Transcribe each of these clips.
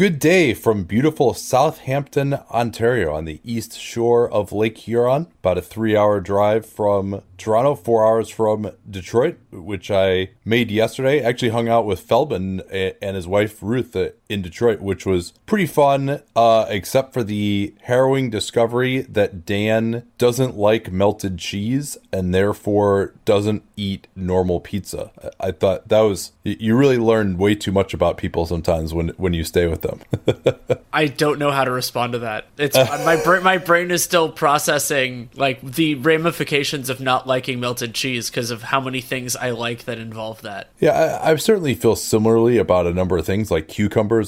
Good day from beautiful Southampton, Ontario, on the east shore of Lake Huron. About a three hour drive from Toronto, four hours from Detroit, which I made yesterday. Actually, hung out with Feldman and his wife Ruth uh, in Detroit, which was pretty fun, uh, except for the harrowing discovery that Dan doesn't like melted cheese and therefore doesn't eat normal pizza. I thought that was you really learn way too much about people sometimes when when you stay with them. I don't know how to respond to that. It's my brain. My brain is still processing like the ramifications of not liking melted cheese because of how many things I like that involve that. Yeah, I, I, certainly feel similarly about a number of things like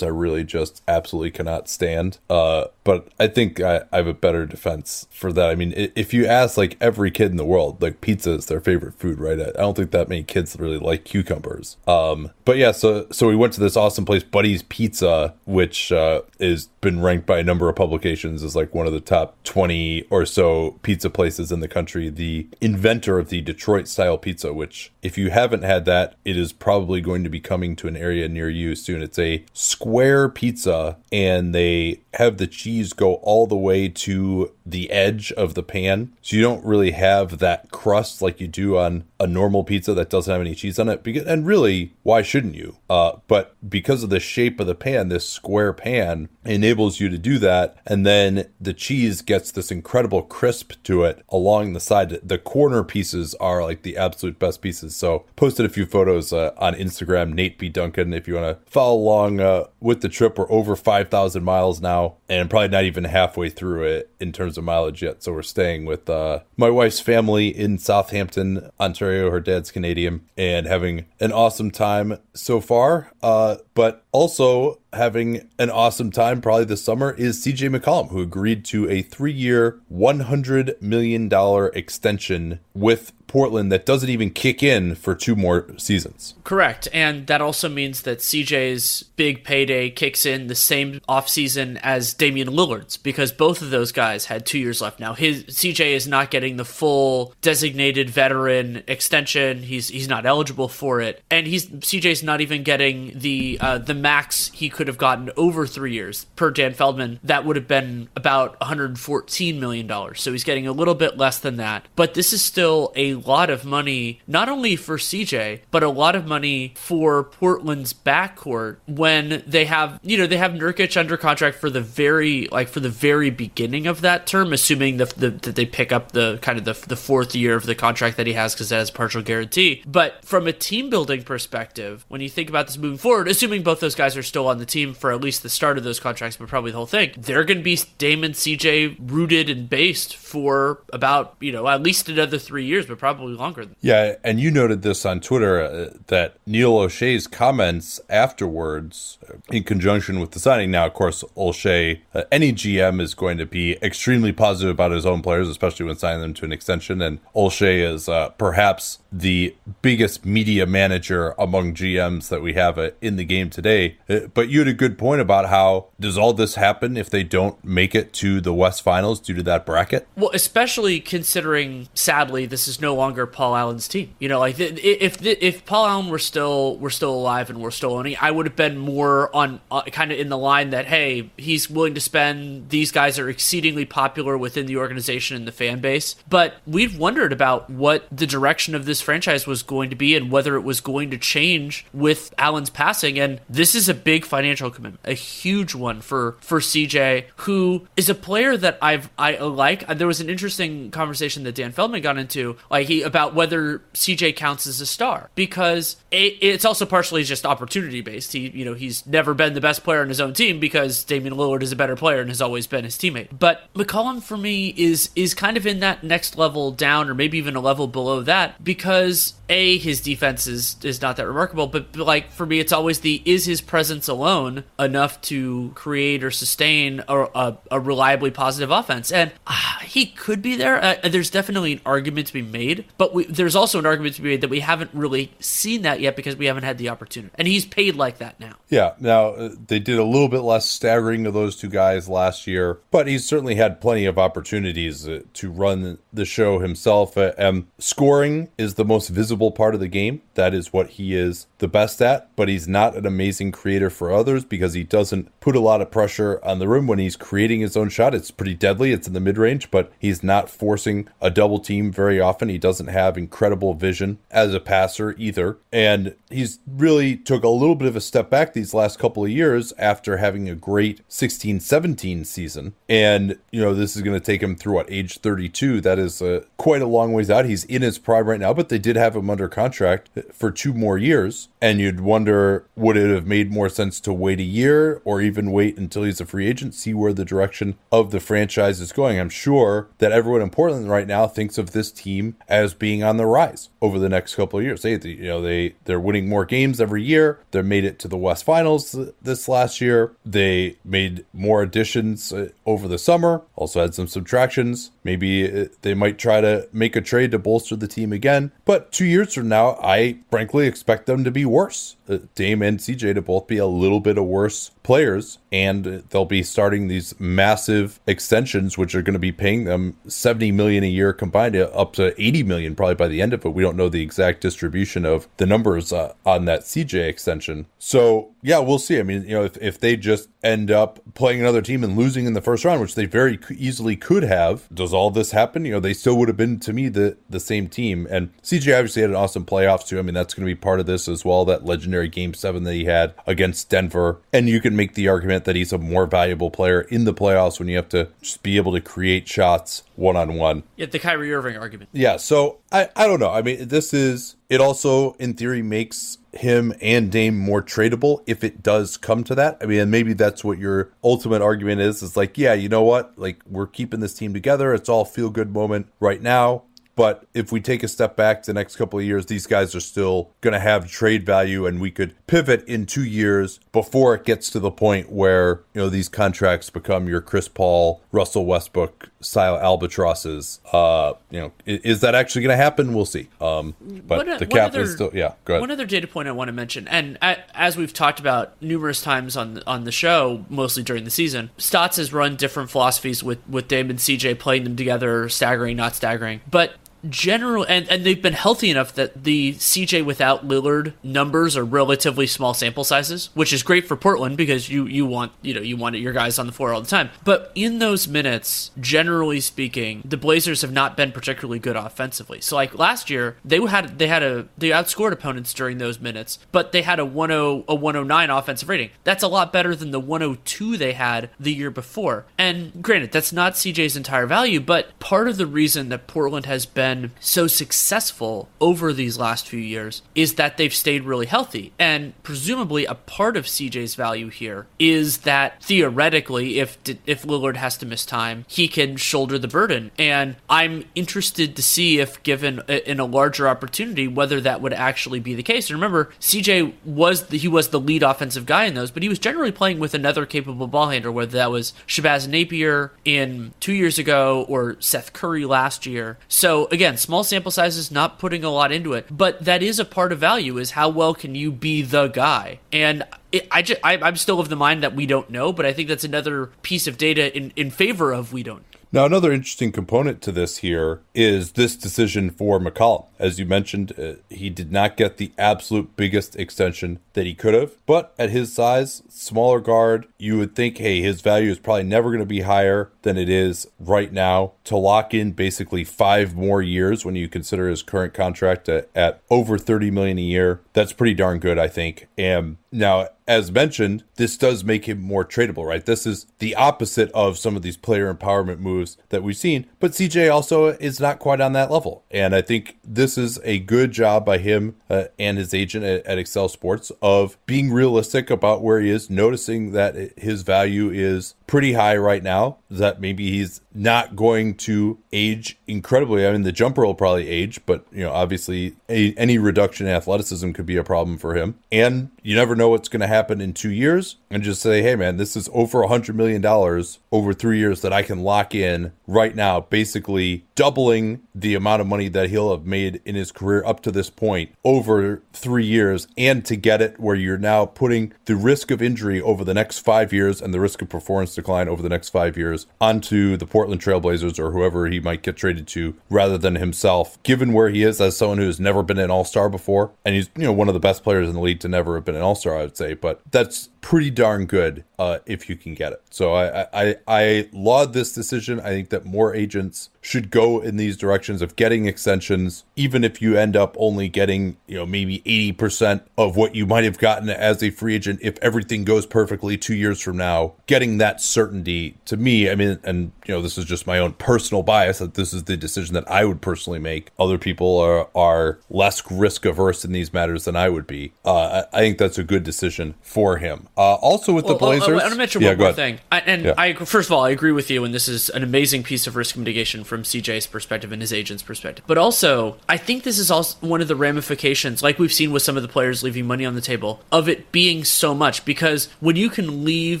I really just absolutely cannot stand. Uh, but I think I, I, have a better defense for that. I mean, if you ask like every kid in the world, like pizza is their favorite food, right? I don't think that many kids really like cucumbers. Um, but yeah, so so we went to this awesome place, Buddy's Pizza, which uh, is been ranked by a number of publications as like one of the top 20 or so pizza places in the country. The inventor of the Detroit style pizza, which if you haven't had that, it is probably going to be coming to an area near you soon. It's a square pizza and they have the cheese go all the way to the edge of the pan. So you don't really have that crust like you do on a normal pizza that doesn't have any cheese on it. Because, And really, why shouldn't you? Uh, but because of the shape of the pan, this square pan enables you to do that. And then the cheese gets this incredible crisp to it along the side. The corner pieces are like the absolute best pieces. So posted a few photos uh, on Instagram, Nate B. Duncan, if you want to follow along uh, with the trip. We're over 5,000 miles now and probably not even halfway through it in terms of mileage yet. So we're staying with uh, my wife's family in Southampton, Ontario. Her dad's Canadian and having an awesome time so far. Uh, but also having an awesome time probably this summer is CJ McCollum, who agreed to a three year, $100 million extension with Portland that doesn't even kick in for two more seasons. Correct. And that also means that CJ's big payday kicks in the same offseason as Damian Lillard's because both of those guys had two years left. Now his CJ is not getting the full designated veteran extension. He's he's not eligible for it. And he's CJ's not even getting the uh, the max he could have gotten over three years per Dan Feldman. That would have been about 114 million dollars. So he's getting a little bit less than that. But this is still a lot of money, not only for CJ, but a lot of money for Portland's backcourt when they have, you know, they have Nurkic under contract for the very, like, for the very beginning of that term, assuming the, the, that they pick up the kind of the, the fourth year of the contract that he has because that has partial guarantee. But from a team building perspective, when you think about this moving forward, assuming both those guys are still on the team for at least the start of those contracts, but probably the whole thing, they're going to be Damon CJ rooted and based for about, you know, at least another three years, but probably probably longer. Yeah, and you noted this on Twitter uh, that Neil Olshey's comments afterwards, uh, in conjunction with the signing. Now, of course, Olshey, uh, any GM is going to be extremely positive about his own players, especially when signing them to an extension. And Olshey is uh, perhaps the biggest media manager among GMs that we have uh, in the game today. Uh, but you had a good point about how does all this happen if they don't make it to the West Finals due to that bracket? Well, especially considering, sadly, this is no longer Paul Allen's team. You know, like if if Paul Allen were still were still alive and were still owning, I would have been more on uh, kind of in the line that hey, he's willing to spend. These guys are exceedingly popular within the organization and the fan base. But we've wondered about what the direction of this franchise was going to be and whether it was going to change with Allen's passing. And this is a big financial commitment, a huge one for for CJ, who is a player that I've I like. There was an interesting conversation that Dan Feldman got into, like he about whether CJ counts as a star because it, it's also partially just opportunity based. He you know he's never been the best player on his own team because Damian Lillard is a better player and has always been his teammate. But McCollum for me is is kind of in that next level down or maybe even a level below that because a his defense is is not that remarkable, but, but like for me it's always the is his presence alone enough to create or sustain a, a, a reliably positive offense and uh, he could be there. Uh, there's definitely an argument to be made, but we, there's also an argument to be made that we haven't really seen that yet because we haven't had the opportunity. And he's paid like that now. Yeah. Now uh, they did a little bit less staggering of those two guys last year, but he's certainly had plenty of opportunities uh, to run the show himself. Uh, um, scoring is the most visible part of the game. That is what he is the best at, but he's not an amazing creator for others because he doesn't put a lot of pressure on the rim when he's creating his own shot. It's pretty deadly. It's in the mid range, but he's not forcing a double team very often. He doesn't have incredible vision as a passer either. And he's really took a little bit of a step back these last couple of years after having a great 16 17 season. And, you know, this is going to take him through what age 32. That is uh, quite a long ways out. He's in his prime right now, but they did have him under contract for two more years. And you'd wonder would it have made more sense to wait a year or even wait until he's a free agent, see where the direction of the franchise is going? I'm sure that everyone in Portland right now thinks of this team as being on the rise over the next couple of years. They, you know, they they're winning more games every year. They made it to the West Finals this last year. They made more additions uh, over the summer. Also had some subtractions. Maybe uh, they might try to make a trade to bolster the team again. But two years from now, I frankly expect them to be worse. Uh, Dame and CJ to both be a little bit of worse players, and they'll be starting these massive extensions, which are going to be paying them 70 million a year combined, uh, up to 80 million probably by the end of it. We don't know the exact distribution of the numbers uh, on that CJ extension. So yeah, we'll see. I mean, you know, if, if they just end up playing another team and losing in the first round, which they very easily could have, does all this happen? You know, they still would have been to me the the same team. And CJ obviously had an awesome playoffs too. I mean, that's going to be part of this as well. That legendary Game Seven that he had against Denver, and you can make the argument that he's a more valuable player in the playoffs when you have to just be able to create shots one on one. Yeah, the Kyrie Irving argument. Yeah, so I I don't know. I mean, this is it. Also, in theory, makes him and Dame more tradable if it does come to that. I mean, maybe that's what your ultimate argument is. Is like, yeah, you know what? Like, we're keeping this team together. It's all feel good moment right now. But if we take a step back the next couple of years, these guys are still going to have trade value, and we could pivot in two years before it gets to the point where you know these contracts become your Chris Paul, Russell Westbrook style albatrosses. Uh, you know, is, is that actually going to happen? We'll see. Um, but the cap other, is still yeah. Go ahead. One other data point I want to mention, and as we've talked about numerous times on on the show, mostly during the season, Stotts has run different philosophies with with Dame and CJ playing them together, staggering, not staggering, but general and, and they've been healthy enough that the CJ without Lillard numbers are relatively small sample sizes, which is great for Portland because you you want you know you want your guys on the floor all the time. But in those minutes, generally speaking, the Blazers have not been particularly good offensively. So like last year, they had they had a they outscored opponents during those minutes, but they had a 10 a 109 offensive rating. That's a lot better than the 102 they had the year before. And granted, that's not CJ's entire value, but part of the reason that Portland has been been so successful over these last few years is that they've stayed really healthy. And presumably a part of CJ's value here is that theoretically if if Lillard has to miss time, he can shoulder the burden. And I'm interested to see if given a, in a larger opportunity whether that would actually be the case. And remember, CJ was the, he was the lead offensive guy in those, but he was generally playing with another capable ball handler whether that was Shabazz Napier in 2 years ago or Seth Curry last year. So again, again, small sample sizes, not putting a lot into it, but that is a part of value is how well can you be the guy? And it, I just, I, I'm still of the mind that we don't know, but I think that's another piece of data in, in favor of we don't. Now, another interesting component to this here is this decision for McCollum. As you mentioned, uh, he did not get the absolute biggest extension that he could have, but at his size, smaller guard, you would think, hey, his value is probably never going to be higher than it is right now. To lock in basically five more years when you consider his current contract at, at over 30 million a year, that's pretty darn good, I think. And now, as mentioned, this does make him more tradable, right? This is the opposite of some of these player empowerment moves that we've seen, but CJ also is not quite on that level. And I think this is a good job by him uh, and his agent at, at Excel Sports of being realistic about where he is, noticing that his value is pretty high right now. That maybe he's not going to age incredibly. I mean, the jumper will probably age, but you know, obviously, a, any reduction in athleticism could be a problem for him. And you never know what's going to happen in two years. And just say, hey, man, this is over a hundred million dollars over three years that I can lock in right now, basically doubling the amount of money that he'll have made in his career up to this point over three years, and to get it where you're now putting the risk of injury over the next five years and the risk of performance decline over the next five years onto the Portland Trailblazers or whoever he might get traded to rather than himself, given where he is as someone who has never been an all star before. And he's, you know, one of the best players in the league to never have been an all star, I would say. But that's pretty darn good uh, if you can get it. So I, I I laud this decision. I think that more agents should go in these directions of getting extensions, even if you end up only getting you know maybe eighty percent of what you might have gotten as a free agent if everything goes perfectly two years from now. Getting that certainty to me, I mean, and you know this is just my own personal bias that this is the decision that I would personally make. Other people are are less risk averse in these matters than I would be. Uh, I, I think that's a good decision for him. Uh, also with Well, the oh, oh, Blazers, I want to mention Yeah, one more thing. I, and Yeah. I, first of all, I agree with you, and this is an amazing piece of risk mitigation from CJ's perspective and his agent's perspective. But also, I think this is also one of the ramifications, like we've seen with some of the players leaving money on the table, of it being so much. Because when you can leave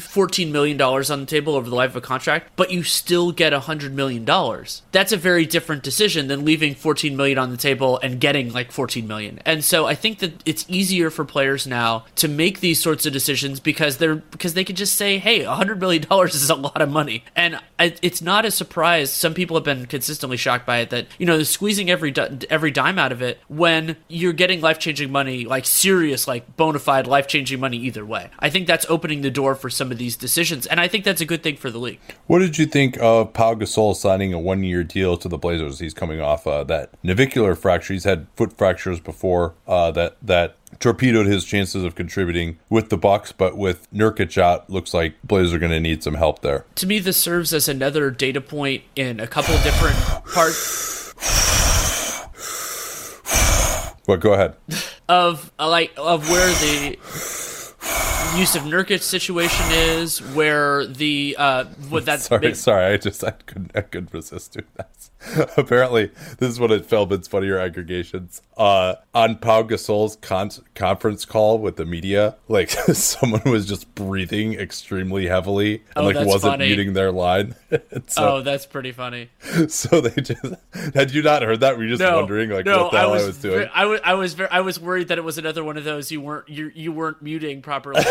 $14 million on the table over the life of a contract, but you still get $100 million, that's a very different decision than leaving 14 million on the table and getting like 14 million. And so I think that it's easier for players now to make these sorts of decisions because they're because they could just say, "Hey, $100 million is a lot of money." And it's not a surprise. Some people have been consistently shocked by it that, you know, squeezing every every dime out of it when you're getting life-changing money, like serious like bona fide life-changing money either way. I think that's opening the door for some of these decisions, and I think that's a good thing for the league. What did you think of Pau Gasol signing a one-year deal to the Blazers? He's coming off uh, that navicular fracture. He's had foot fractures before uh, that that torpedoed his chances of contributing with the Bucks. But with Nurkic out, looks like Blazers are going to need some help there. To me, this serves as another data point in a couple different parts But go ahead. of like of where the use of Nurkic situation is, where the uh, what that Sorry, sorry. I just I couldn't I couldn't resist doing that. Apparently, this is one of Feldman's funnier aggregations. Uh, on Pau Gasol's con- conference call with the media, like someone was just breathing extremely heavily and Oh, like wasn't funny. muting their line. So, oh, that's pretty funny. so they just had you not heard that? Were you just No, wondering like no, what the hell I was, was, doing? I was, I was, very, I was worried that it was another one of those you weren't, you, you weren't muting properly.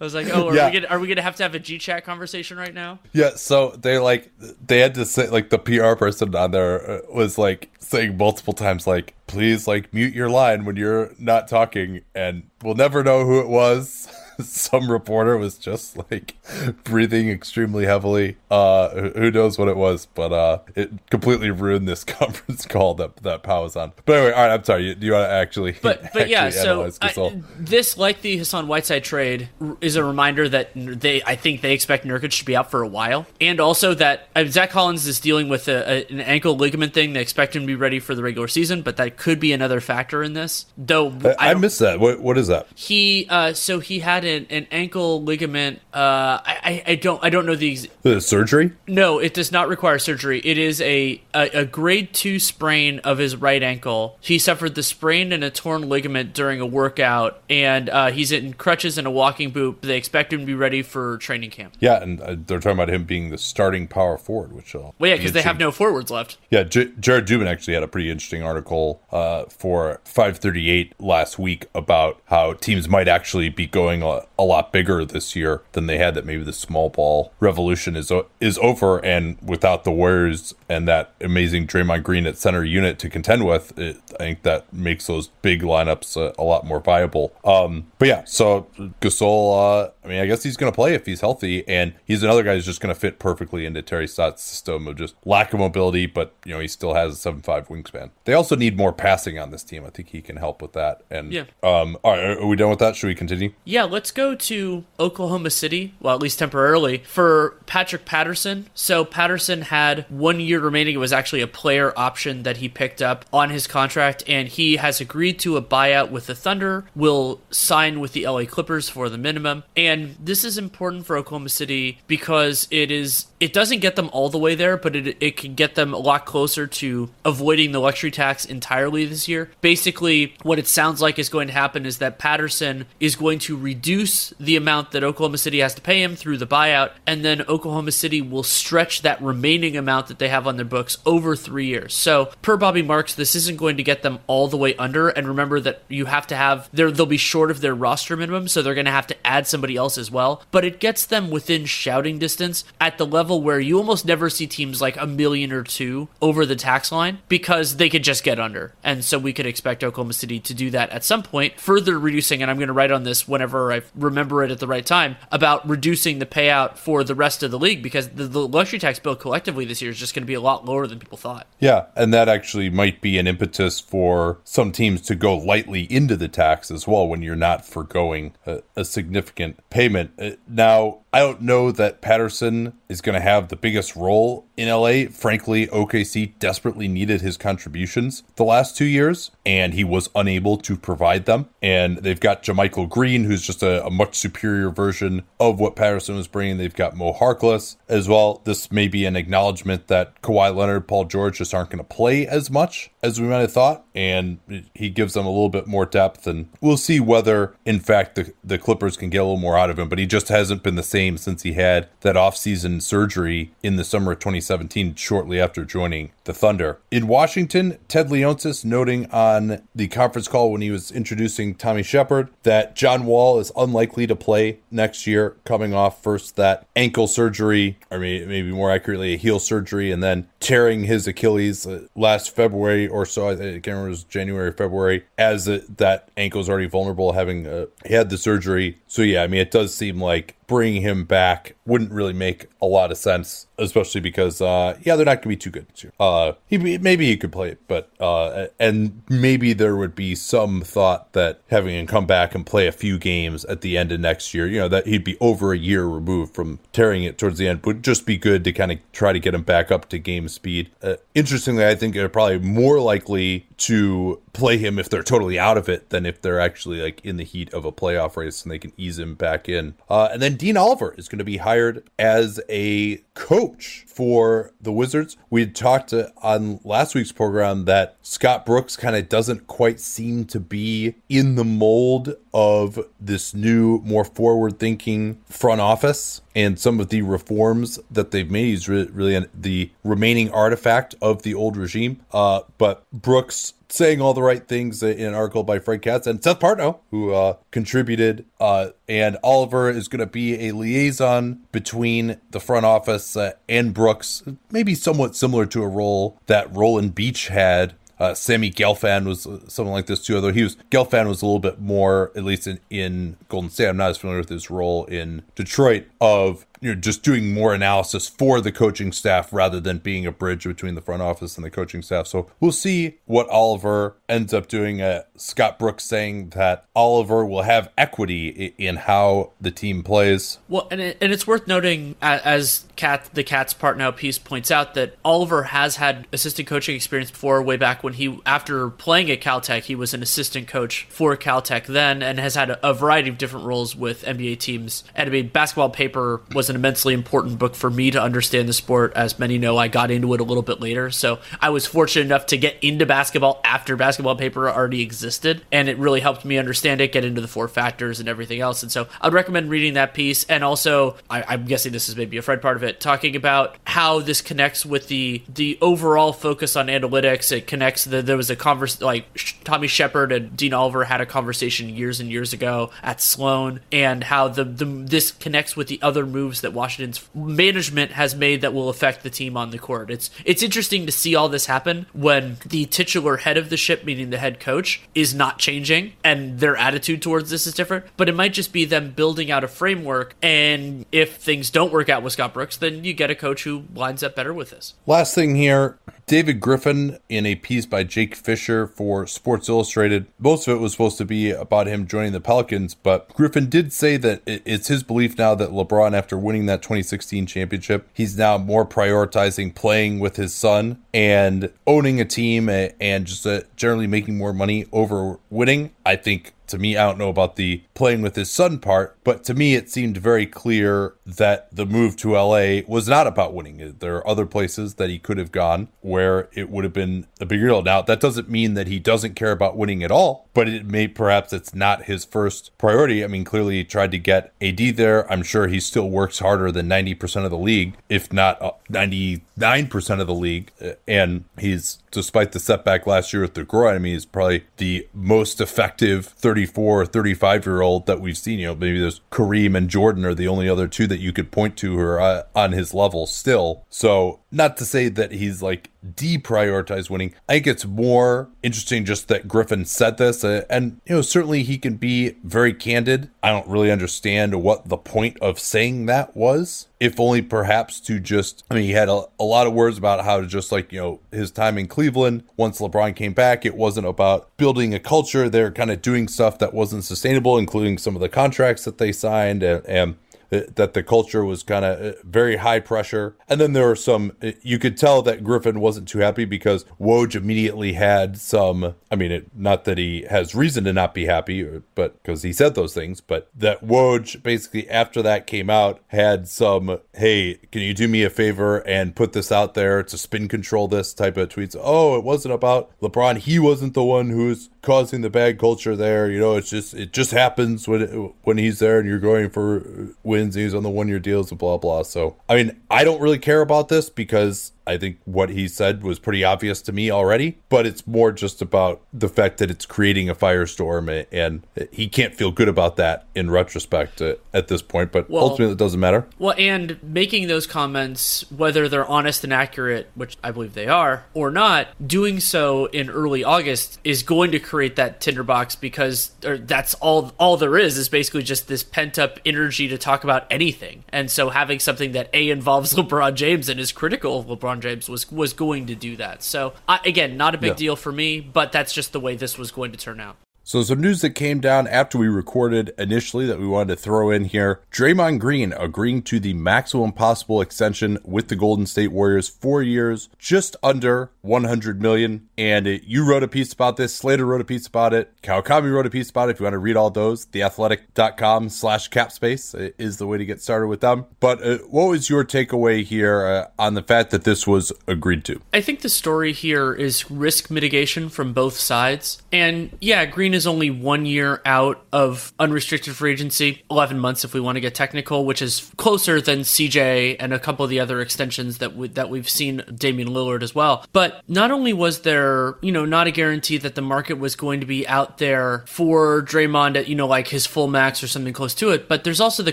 I was like, oh, are Yeah. we gonna, are we gonna have to have a G chat conversation right now? Yeah, so they like they had to say like the PR person on there uh, was like saying multiple times like please like mute your line when you're not talking and we'll never know who it was. Some reporter was just like breathing extremely heavily. Uh who- knows what it was, but uh it completely ruined this conference call that that Pau was on. But anyway, all right, I'm sorry. You, do you want to actually But but yeah, so I, this like the Hassan Whiteside trade is a reminder that they I think they expect Nurkic to be out for a while, and also that uh, Zach Collins is dealing with a, a, an ankle ligament thing. They expect him to be ready for the regular season, but that could be another factor in this. Though I, I don't- missed that. What what is that? he uh, so he had an, an ankle ligament. Uh, I, I don't I don't know the ex- The surgery? no, it does not require surgery. It is a, a, a grade two sprain of his right ankle. He suffered the sprain and a torn ligament during a workout, and uh, he's in crutches and a walking boot. They expect him to be ready for training camp. Yeah, and uh, they're talking about him being the starting power forward, which will Well, yeah, because they have no forwards left. Yeah, J- Jared Dubin actually had a pretty interesting article uh, for 538 last week about how teams might actually be going a, a lot bigger this year than they had. That maybe the small ball revolution is is over, and without the Warriors and that amazing Draymond Green at center unit to contend with, it, I think that makes those big lineups uh, a lot more viable. Um, but yeah, so Gasol, uh, I mean, I guess he's going to play if he's healthy, and he's another guy who's just going to fit perfectly into Terry Stotts' system of just lack of mobility, but you know he still has a seven five wingspan. They also need more passing on this team. I think he can help with that. And Yeah. um, all right, are we done with that? Should we continue? Yeah, let's go to Oklahoma City, well, at least temporarily, for Patrick Patterson. So Patterson had one year remaining. It was actually a player option that he picked up on his contract, and he has agreed to a buyout with the Thunder, will sign with the LA Clippers for the minimum. And And this is important for Oklahoma City because it is it doesn't get them all the way there, but it, it can get them a lot closer to avoiding the luxury tax entirely this year. Basically, what it sounds like is going to happen is that Patterson is going to reduce the amount that Oklahoma City has to pay him through the buyout, and then Oklahoma City will stretch that remaining amount that they have on their books over three years. So, per Bobby Marks, this isn't going to get them all the way under. And remember that you have to have they they'll be short of their roster minimum, so they're going to have to add somebody else as well. But it gets them within shouting distance at the level level where you almost never see teams like a million or two over the tax line because they could just get under. And so we could expect Oklahoma City to do that at some point, further reducing, and I'm going to write on this whenever I remember it at the right time, about reducing the payout for the rest of the league because the, the luxury tax bill collectively this year is just going to be a lot lower than people thought. Yeah, and that actually might be an impetus for some teams to go lightly into the tax as well when you're not foregoing a, a significant payment. Uh, now, I don't know that Patterson is going to have the biggest role in LA. Frankly, OKC desperately needed his contributions the last two years, and he was unable to provide them. And they've got JaMychal Green, who's just a, a much superior version of what Patterson was bringing. They've got Mo Harkless as well. This may be an acknowledgement that Kawhi Leonard, Paul George just aren't going to play as much as we might have thought, and he gives them a little bit more depth. And we'll see whether, in fact, the, the Clippers can get a little more out of him. But he just hasn't been the same same since he had that offseason surgery in the summer of 2017, shortly after joining the Thunder. In Washington, Ted Leonsis noting on the conference call when he was introducing Tommy Sheppard that John Wall is unlikely to play next year, coming off first that ankle surgery, or maybe more accurately, a heel surgery, and then tearing his Achilles uh, last February or so. I can't remember it was January, February, as that ankle is already vulnerable, having uh, had the surgery. So yeah, I mean, it does seem like bringing him back wouldn't really make a lot of sense, especially because uh, yeah, they're not going to be too good this year. Uh, he maybe he could play it, but uh, and maybe there would be some thought that having him come back and play a few games at the end of next year, you know, that he'd be over a year removed from tearing it towards the end, would just be good to kind of try to get him back up to game speed. Uh, interestingly, I think they're probably more likely to play him if they're totally out of it than if they're actually like in the heat of a playoff race and they can ease him back in. Uh, and then Dean Oliver is going to be hired as a coach for the Wizards. We talked to, on last week's program that Scott Brooks kind of doesn't quite seem to be in the mold of this new, more forward thinking front office and some of the reforms that they've made. He's really, really the remaining artifact of the old regime. Uh, but Brooks saying all the right things in an article by Fred Katz and Seth Partnow, who uh, contributed. Uh, and Oliver is going to be a liaison between the front office uh, and Brooks, maybe somewhat similar to a role that Roland Beech had uh, Sammy Gelfand was something like this too, although he was Gelfand was a little bit more, at least in, in Golden State. I'm not as familiar with his role in Detroit of you know just doing more analysis for the coaching staff rather than being a bridge between the front office and the coaching staff. So we'll see what Oliver ends up doing. Uh, Scott Brooks saying that Oliver will have equity in how the team plays. Well, and it, and it's worth noting as Cat the Katz Partnow piece points out that Oliver has had assistant coaching experience before, way back when he after playing at Caltech, he was an assistant coach for Caltech then, and has had a, a variety of different roles with NBA teams. And I mean, basketball paper was an immensely important book for me to understand the sport. As many know, I got into it a little bit later. So I was fortunate enough to get into basketball after basketball paper already existed. And it really helped me understand it, get into the four factors and everything else. And so I'd recommend reading that piece. And also, I, am guessing this is maybe a Fred part of it, talking about how this connects with the the overall focus on analytics. It connects the, there was a converse like Tommy Sheppard and Dean Oliver had a conversation years and years ago at Sloan and how the, the this connects with the other moves moves that Washington's management has made that will affect the team on the court. It's it's interesting to see all this happen when the titular head of the ship, meaning the head coach, is not changing and their attitude towards this is different. But it might just be them building out a framework. And if things don't work out with Scott Brooks, then you get a coach who lines up better with this. Last thing here David Griffin in a piece by Jake Fisher for Sports Illustrated. Most of it was supposed to be about him joining the Pelicans, but Griffin did say that it's his belief now that LeBron, after winning that 2016 championship, he's now more prioritizing playing with his son and owning a team and just uh, generally making more money over winning. I think to me, I don't know about the playing with his son part, but to me, it seemed very clear that the move to LA was not about winning. There are other places that he could have gone where it would have been a bigger deal. Now, that doesn't mean that he doesn't care about winning at all, but it may perhaps it's not his first priority. I mean, clearly he tried to get AD there. I'm sure he still works harder than 90% of the league, if not 99% of the league. And he's, despite the setback last year with the groin, I mean, he's probably the most effective 34 or 35 year old that we've seen. You know, maybe there's Kareem and Jordan are the only other two that you could point to who are uh, on his level still. So, not to say that he's like deprioritize winning. I think it's more interesting just that Griffin said this, uh, and you know certainly he can be very candid. I don't really understand what the point of saying that was, if only perhaps to just. I mean, he had a, a lot of words about how to just like you know his time in Cleveland. Once LeBron came back, it wasn't about building a culture. They're kind of doing stuff that wasn't sustainable, including some of the contracts that they signed and, and that the culture was kind of uh, very high pressure. And then there were some, uh, you could tell that Griffin wasn't too happy because Woj immediately had some, I mean, it, not that he has reason to not be happy, but because he said those things, but that Woj basically after that came out had some, hey, can you do me a favor and put this out there to spin control this type of tweets? Oh, it wasn't about LeBron. He wasn't the one who's causing the bad culture there. You know, it's just, it just happens when, when he's there and you're going for wins. He's on the one year deals and blah, blah. So, I mean, I don't really care about this because I think what he said was pretty obvious to me already, but it's more just about the fact that it's creating a firestorm and he can't feel good about that in retrospect uh, at this point, but well, ultimately it doesn't matter. Well, and making those comments, whether they're honest and accurate, which I believe they are, or not, doing so in early August is going to create that tinderbox because that's all all there is is basically just this pent up energy to talk about anything. And so having something that A involves LeBron James and is critical of LeBron LeBron James was was going to do that. So I, again, not a big yeah. deal for me, but that's just the way this was going to turn out. So some news that came down after we recorded initially that we wanted to throw in here. Draymond Green agreeing to the maximum possible extension with the Golden State Warriors, four years, just under 100 million. And it, you wrote a piece about this. Slater wrote a piece about it. Kawakami wrote a piece about it. If you want to read all those, theathletic.com slash capspace is the way to get started with them. But uh, what was your takeaway here uh, on the fact that this was agreed to? I think the story here is risk mitigation from both sides. And yeah, Green is only one year out of unrestricted free agency, 11 months if we want to get technical, which is closer than CJ and a couple of the other extensions that we, that we've seen Damian Lillard as well. But not only was there, you know, not a guarantee that the market was going to be out there for Draymond at, you know, like his full max or something close to it, but there's also the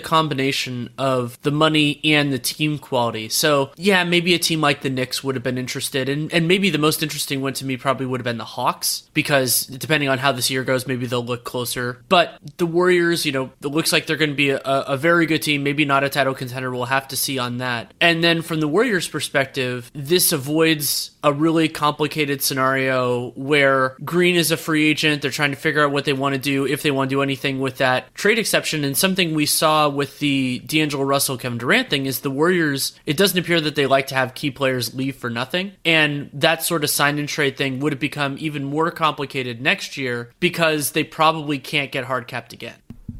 combination of the money and the team quality. So, yeah, maybe a team like the Knicks would have been interested and and maybe the most interesting one to me probably would have been the Hawks because depending on how this year goes maybe they'll look closer. But the Warriors, you know, it looks like they're going to be a, a very good team. Maybe not a title contender. We'll have to see on that. And then from the Warriors' perspective, this avoids a really complicated scenario where Green is a free agent. They're trying to figure out what they want to do, if they want to do anything with that trade exception. And something we saw with the D'Angelo Russell Kevin Durant thing is the Warriors, it doesn't appear that they like to have key players leave for nothing. And that sort of sign and trade thing would have become even more complicated next year because because they probably can't get hard capped again.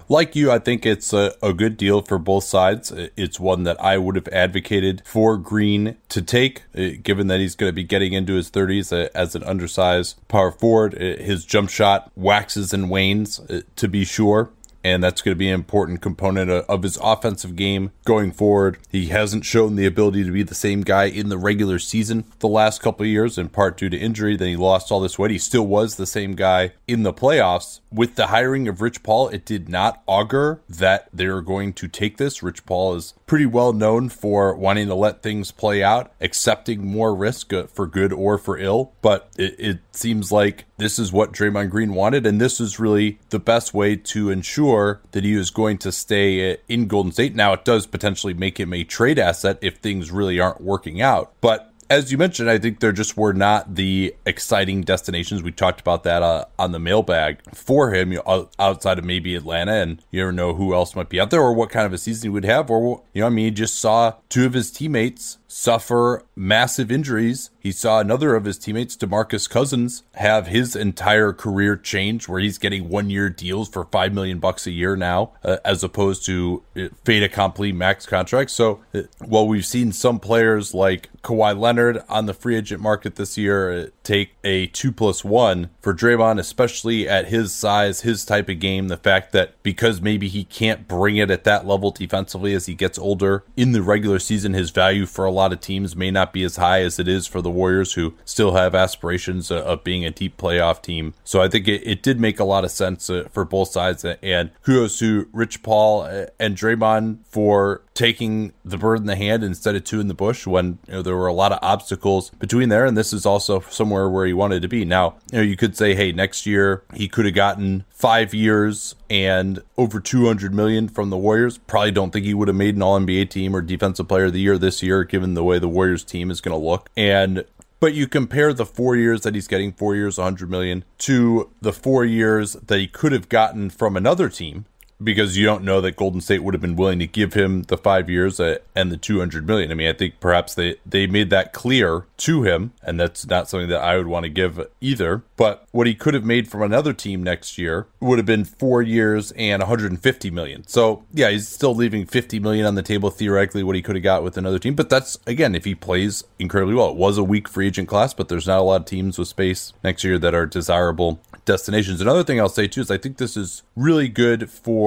Like you, I think it's a, a, good deal for both sides. It's one that I would have advocated for Green to take, uh, given that he's going to be getting into his 30s uh, as an undersized power forward. Uh, his jump shot waxes and wanes, to be sure and that's going to be an important component of his offensive game going forward. He hasn't shown the ability to be the same guy in the regular season the last couple of years, in part due to injury. Then he lost all this weight. He still was the same guy in the playoffs. With the hiring of Rich Paul, it did not augur that they are going to take this. Rich Paul is pretty well known for wanting to let things play out, accepting more risk uh, for good or for ill. But it, it seems like this is what Draymond Green wanted, and this is really the best way to ensure that he is going to stay uh, in Golden State. Now, it does potentially make him a trade asset if things really aren't working out. But as you mentioned, I think there just were not the exciting destinations. We talked about that uh, on the mailbag for him you know, outside of maybe Atlanta, and you never know who else might be out there or what kind of a season he would have. Or, you know, I mean, he just saw two of his teammates suffer massive injuries. He saw another of his teammates, DeMarcus Cousins, have his entire career change where he's getting one year deals for 5 million bucks a year now, uh, as opposed to uh, fait accompli max contracts. So uh, while we've seen some players like Kawhi Leonard on the free agent market this year uh, take a two plus one for Draymond, especially at his size, his type of game, the fact that because maybe he can't bring it at that level defensively as he gets older in the regular season, his value for a lot of teams may not be as high as it is for the Warriors, who still have aspirations of being a deep playoff team. So I think it, it did make a lot of sense uh, for both sides. And kudos to Rich Paul uh, and Draymond for taking the bird in the hand instead of two in the bush when you know, there were a lot of obstacles between there. And this is also somewhere where he wanted to be. Now, you know, you could say, hey, next year he could have gotten five years and over 200 million from the Warriors. Probably don't think he would have made an All NBA team or Defensive Player of the Year this year, given the way the Warriors team is going to look. And but you compare the four years that he's getting, four years, 100 million, to the four years that he could have gotten from another team because you don't know that Golden State would have been willing to give him the five years uh, and the 200 million. I mean, I think perhaps they, they made that clear to him, and that's not something that I would want to give either. But what he could have made from another team next year would have been four years and 150 million. So, yeah, he's still leaving 50 million on the table theoretically, what he could have got with another team. But that's, again, if he plays incredibly well. It was a weak free agent class, but there's not a lot of teams with space next year that are desirable destinations. Another thing I'll say too is I think this is really good for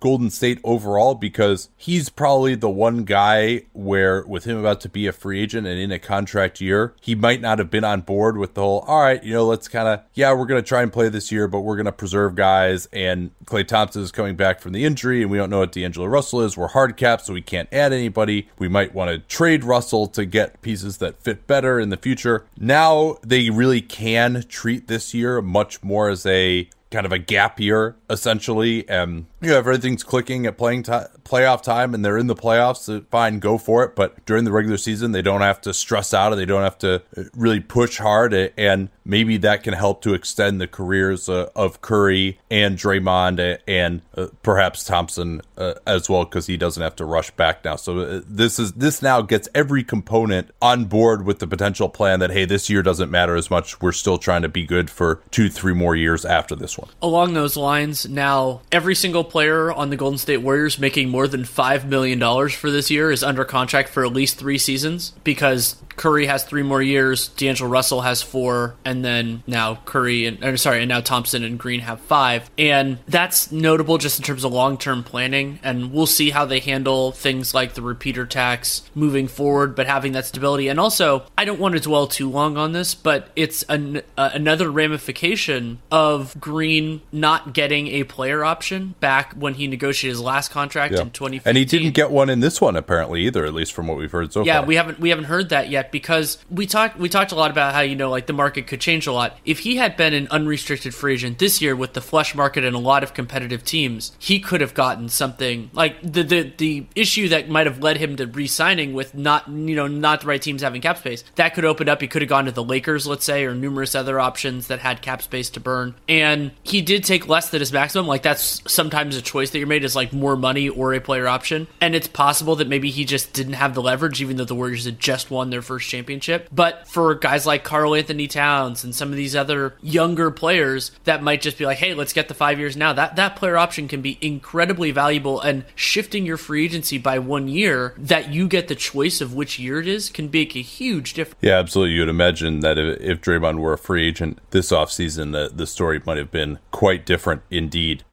Golden State overall because he's probably the one guy where, with him about to be a free agent and in a contract year, he might not have been on board with the whole, all right, you know, let's kind of, yeah, we're going to try and play this year, but we're going to preserve guys. And Klay Thompson is coming back from the injury, and we don't know what D'Angelo Russell is. We're hard capped, so we can't add anybody. We might want to trade Russell to get pieces that fit better in the future. Now they really can treat this year much more as a kind of a gap year essentially and you know, if everything's clicking at playing t- playoff time and they're in the playoffs, fine, go for it. But during the regular season, they don't have to stress out or they don't have to uh, really push hard. And maybe that can help to extend the careers uh, of Curry and Draymond and uh, perhaps Thompson uh, as well, because he doesn't have to rush back now. So uh, this is this now gets every component on board with the potential plan that hey, this year doesn't matter as much. We're still trying to be good for two, three more years after this one. Along those lines, now every single player on the Golden State Warriors making more than $5 million for this year is under contract for at least three seasons because Curry has three more years, D'Angelo Russell has four, and then now Curry and or sorry, and now Thompson and Green have five. And that's notable just in terms of long term planning. And we'll see how they handle things like the repeater tax moving forward, but having that stability. And also, I don't want to dwell too long on this, but it's an, uh, another ramification of Green not getting a player option back when he negotiated his last contract yeah. in 2015. And he didn't get one in this one apparently either, at least from what we've heard so yeah, far. Yeah, we haven't we haven't heard that yet because we talked we talked a lot about how you know like the market could change a lot. If he had been an unrestricted free agent this year with the flush market and a lot of competitive teams, he could have gotten something like the the the issue that might have led him to re-signing with not you know not the right teams having cap space. That could open up. He could have gone to the Lakers, let's say, or numerous other options that had cap space to burn. And he did take less than his maximum. Like that's sometimes a choice that you're made is like more money or a player option. And it's possible that maybe he just didn't have the leverage, even though the Warriors had just won their first championship. But for guys like Karl-Anthony Towns and some of these other younger players that might just be like, hey, let's get the five years now, that, that player option can be incredibly valuable. And shifting your free agency by one year, that you get the choice of which year it is, can make a huge difference. Yeah, absolutely. You would imagine that if, if Draymond were a free agent this offseason, the, the story might have been quite different indeed.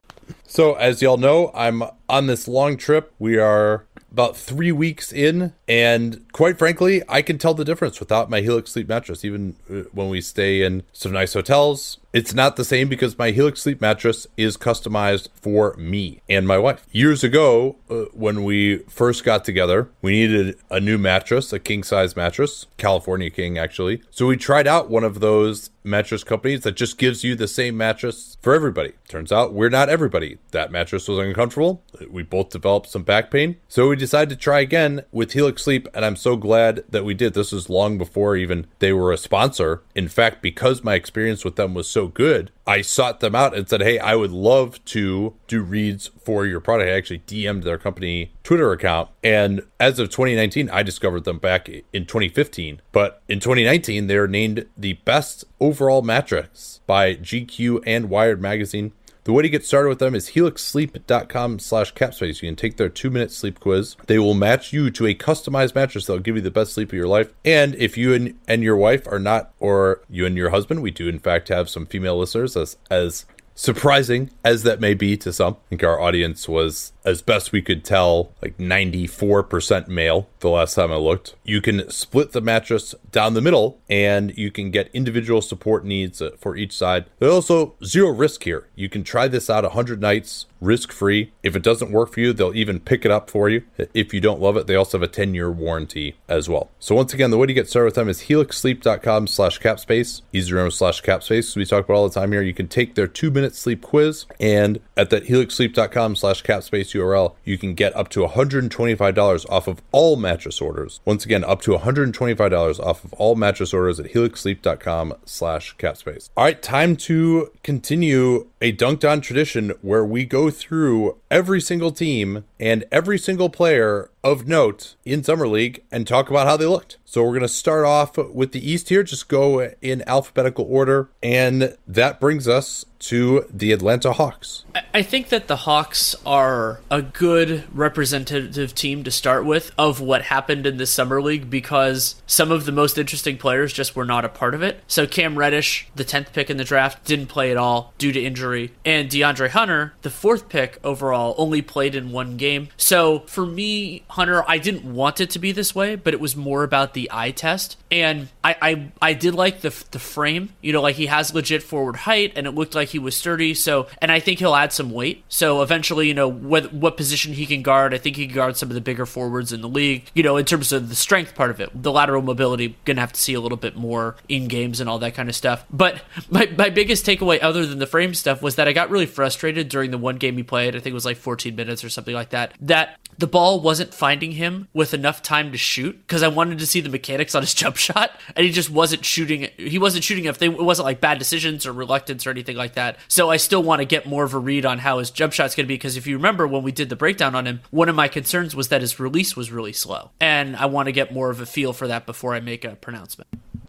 So, as y'all know, I'm on this long trip. We are about three weeks in, and quite frankly, I can tell the difference without my Helix sleep mattress. Even uh, when we stay in some nice hotels, it's not the same because my Helix sleep mattress is customized for me and my wife. Years ago, uh, when we first got together, we needed a new mattress, a king size mattress, California King actually. So we tried out one of those mattress companies that just gives you the same mattress for everybody. Turns out we're not everybody. That mattress was uncomfortable. We both developed some back pain. So we decided to try again with Helix Sleep, and I'm so glad that we did. This was long before even they were a sponsor. In fact, because my experience with them was so so good, I sought them out and said, Hey, I would love to do reads for your product. I actually DM'd their company Twitter account. And as of 2019, I discovered them back in 2015. But in 2019, they were named the best overall mattress by GQ and Wired Magazine. The way to get started with them is helixsleep.com slash capspace. You can take their two minute sleep quiz. They will match you to a customized mattress that'll give you the best sleep of your life. And if you and, and your wife are not, or you and your husband, we do in fact have some female listeners as, as surprising as that may be to some. I think our audience was, as best we could tell, like 94% male the last time I looked. You can split the mattress down the middle and you can get individual support needs uh, for each side. There's also zero risk here. You can try this out 100 nights risk free. If it doesn't work for you, they'll even pick it up for you. If you don't love it, they also have a 10 year warranty as well. So once again, the way to get started with them is helixsleep.com slash capspace, easy to remember slash capspace. We talk about all the time here. You can take their two minute sleep quiz and at that helixsleep.com slash capspace URL, you can get up to $125 off of all mattress orders. Once again, up to $125 off of all mattress orders at helixsleep.com slash capspace. All right, time to continue a dunked on tradition where we go through every single team and every single player of note in Summer League and talk about how they looked. So we're going to start off with the East here, just go in alphabetical order. And that brings us to the Atlanta Hawks. I think that the Hawks are a good representative team to start with of what happened in the Summer League because some of the most interesting players just were not a part of it. So Cam Reddish, the 10th pick in the draft, didn't play at all due to injury. And DeAndre Hunter, the fourth pick overall, only played in one game. So for me, Hunter, I didn't want it to be this way, but it was more about the eye test. And I, I, I did like the, the frame. You know, like he has legit forward height and it looked like he was sturdy. So, and I think he'll add some weight. So eventually, you know, what, what position he can guard, I think he can guard some of the bigger forwards in the league. You know, in terms of the strength part of it, the lateral mobility, gonna have to see a little bit more in games and all that kind of stuff. But my, my biggest takeaway, other than the frame stuff, was that I got really frustrated during the one game he played. I think it was like 14 minutes or something like that. That the ball wasn't finding him with enough time to shoot because I wanted to see the mechanics on his jump shot, and he just wasn't shooting. He wasn't shooting if they, it wasn't like bad decisions or reluctance or anything like that. So I still want to get more of a read on how his jump shot's going to be because if you remember when we did the breakdown on him, one of my concerns was that his release was really slow, and I want to get more of a feel for that before I make a pronouncement.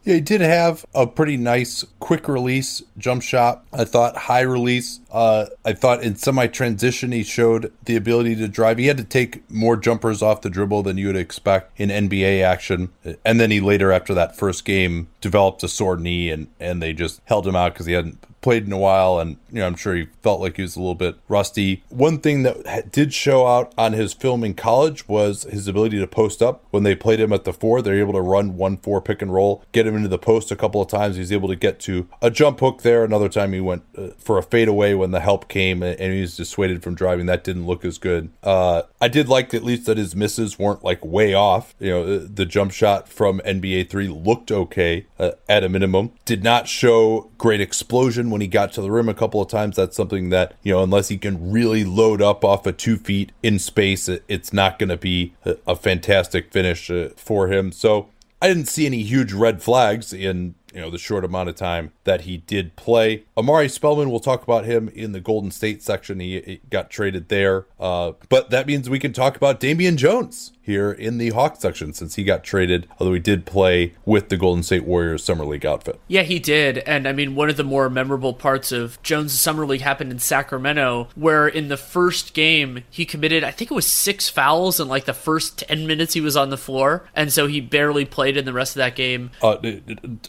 Yeah, he did have a pretty nice quick release jump shot. I thought high release. Uh, I thought in semi transition he showed the ability to drive. He had to take more jumpers off the dribble than you would expect in NBA action. And then he later, after that first game, developed a sore knee and, and they just held him out because he hadn't played in a while and you know I'm sure he felt like he was a little bit rusty. One thing that did show out on his film in college was his ability to post up. When they played him at the 4, they're able to run 1-4 pick and roll, get him into the post a couple of times. He's able to get to a jump hook there. Another time he went uh, for a fadeaway when the help came and he was dissuaded from driving. That didn't look as good. Uh, I did like at least that his misses weren't like way off. You know, uh, the jump shot from NBA 3 looked okay uh, at a minimum. Did not show great explosion when he got to the rim a couple of times. That's something that, you know, unless he can really load up off of two feet in space, it's not going to be a, fantastic finish uh, for him. So I didn't see any huge red flags in you know the short amount of time that he did play. Omari Spellman, we'll talk about him in the Golden State section. He, he got traded there, uh, but that means we can talk about Damian Jones here in the Hawk section since he got traded, although he did play with the Golden State Warriors Summer League outfit. Yeah, he did. And I mean, one of the more memorable parts of Jones' Summer League happened in Sacramento, where in the first game, he committed, I think it was six fouls in like the first 10 minutes he was on the floor. And so he barely played in the rest of that game. Uh,